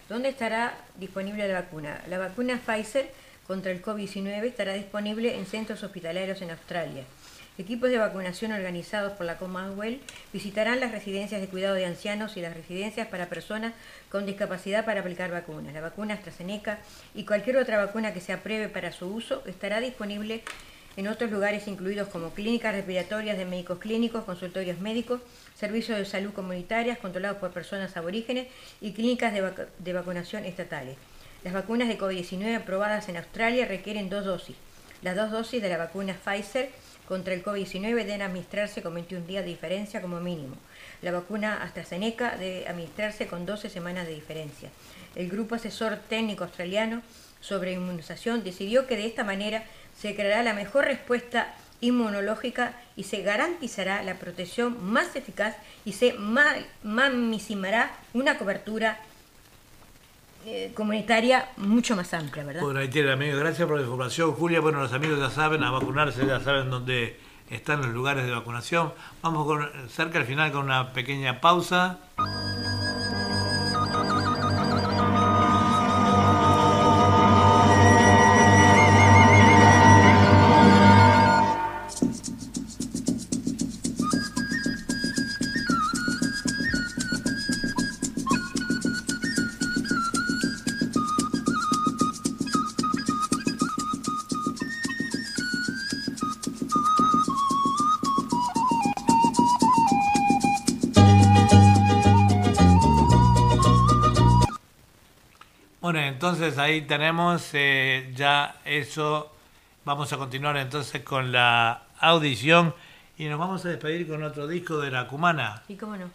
S4: ¿dónde estará disponible la vacuna? La vacuna Pfizer contra el COVID-19 estará disponible en centros hospitalarios en Australia. Equipos de vacunación organizados por la Commonwealth visitarán las residencias de cuidado de ancianos y las residencias para personas con discapacidad para aplicar vacunas. La vacuna AstraZeneca y cualquier otra vacuna que se apruebe para su uso estará disponible en otros lugares incluidos como clínicas respiratorias de médicos clínicos, consultorios médicos, servicios de salud comunitarias controlados por personas aborígenes y clínicas de, vac- de vacunación estatales. Las vacunas de COVID-19 aprobadas en Australia requieren dos dosis. Las dos dosis de la vacuna Pfizer contra el COVID-19 deben administrarse con 21 días de diferencia como mínimo. La vacuna AstraZeneca debe administrarse con 12 semanas de diferencia. El grupo asesor técnico australiano sobre inmunización decidió que de esta manera se creará la mejor respuesta inmunológica y se garantizará la protección más eficaz y se ma- maximizará una cobertura eh, comunitaria mucho más amplia, ¿verdad?
S3: Bueno, ahí tiene amigo, gracias por la información, Julia. Bueno, los amigos ya saben, a vacunarse, ya saben dónde están los lugares de vacunación. Vamos cerca al final con una pequeña pausa. Ahí tenemos eh, ya eso. Vamos a continuar entonces con la audición y nos vamos a despedir con otro disco de la Cumana.
S4: ¿Y cómo no?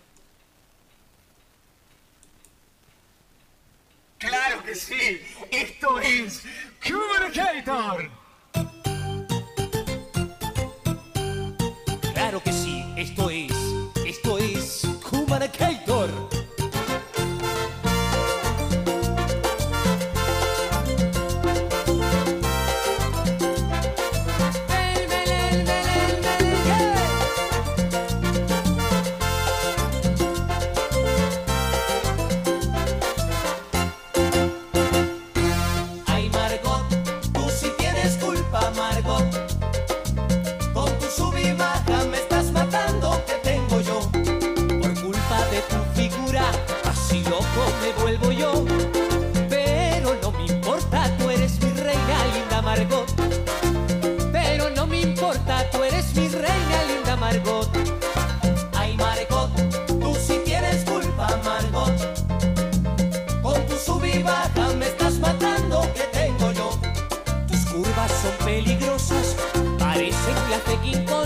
S9: Claro que sí, esto es Communicator.
S19: Claro que sí, esto es, esto es Communicator. Parecen las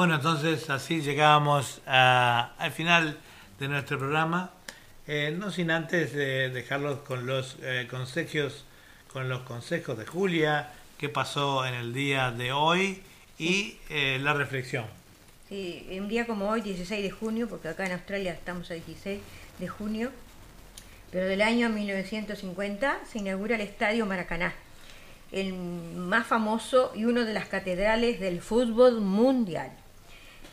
S3: Bueno, entonces así llegábamos a- al final de nuestro programa. Eh, no sin antes de dejarlos con los eh, consejos, con los consejos de Julia, qué pasó en el día de hoy y eh, la reflexión.
S4: Sí, un día como hoy, 16 de junio, porque acá en Australia estamos a 16 de junio, pero del año 1950 se inaugura el Estadio Maracaná, el más famoso y uno de las catedrales del fútbol mundial.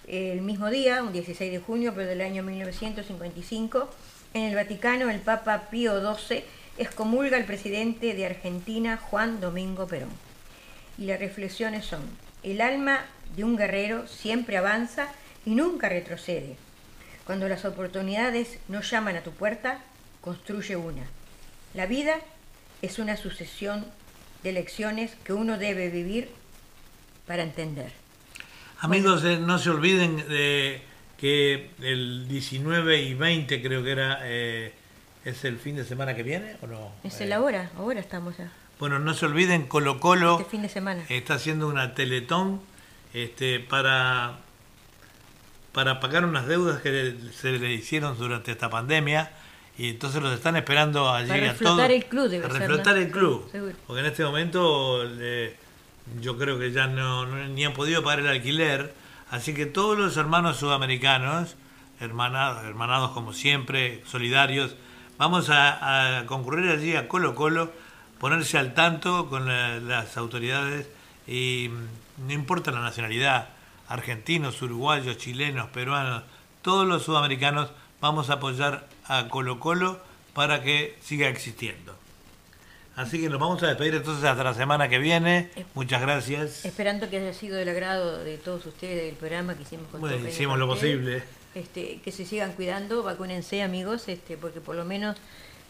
S4: El mismo día, un 16 de junio, pero del año 1955, en el Vaticano el Papa Pío XII excomulga al presidente de Argentina, Juan Domingo Perón. Y las reflexiones son, el alma de un guerrero siempre avanza y nunca retrocede. Cuando las oportunidades no llaman a tu puerta, construye una. La vida es una sucesión de lecciones que uno debe vivir para entender.
S3: Amigos, eh, no se olviden de que el 19 y 20 creo que era, eh, es el fin de semana que viene, ¿o no?
S4: Es
S3: Eh,
S4: el ahora, ahora estamos ya,
S3: Bueno, no se olviden, Colo Colo
S4: este fin de semana.
S3: está haciendo una teletón este, para, para pagar unas deudas que se le hicieron durante esta pandemia y entonces los están esperando allí
S4: Para
S3: a todos.
S4: reflotar el club debe
S3: a
S4: ser,
S3: reflotar
S4: ¿no?
S3: el club.
S4: Seguro.
S3: Porque en este momento le- yo creo que ya no, no- ni han podido pagar el alquiler, así que todos los hermanos sudamericanos, hermanados, hermanados como siempre, solidarios, vamos a, concurrir allí a Colo Colo, ponerse al tanto con la- las autoridades y mm, no importa la nacionalidad, argentinos, uruguayos, chilenos, peruanos, todos los sudamericanos vamos a apoyar a Colo Colo para que siga existiendo. Así que nos vamos a despedir entonces hasta la semana que viene. Muchas gracias.
S4: Esperando que haya sido del agrado de todos ustedes del programa que hicimos con
S3: Bueno, hicimos lo posible.
S4: Este, que se sigan cuidando, vacúnense amigos, este, porque por lo menos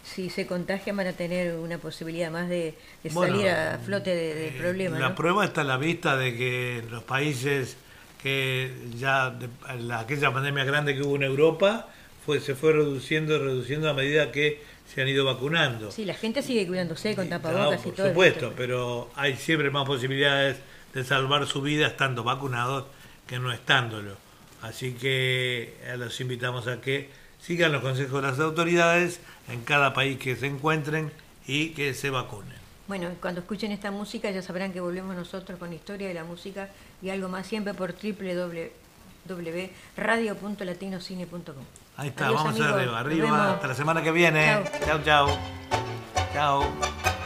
S4: si se contagian van a tener una posibilidad más de, de
S3: Bueno,
S4: salir a flote de- del problema.
S3: La
S4: ¿no?
S3: prueba está a la vista de que los países que ya de- la, aquella pandemia grande que hubo en Europa fue, se fue reduciendo, reduciendo a medida que se han ido vacunando.
S4: Sí, la gente sigue cuidándose con tapabocas y
S3: por
S4: todo. el
S3: supuesto, pero hay siempre más posibilidades de salvar su vida estando vacunados que no estándolo. Así que eh, los invitamos a que sigan los consejos de las autoridades en cada país que se encuentren y que se vacunen.
S4: Bueno, cuando escuchen esta música ya sabrán que volvemos nosotros con historia de la música y algo más siempre por www.radio.latinocine.com.
S3: Ahí está,
S4: Adiós,
S3: vamos
S4: amigos.
S3: arriba, arriba, hasta la semana que viene. Chao. chao. Chao.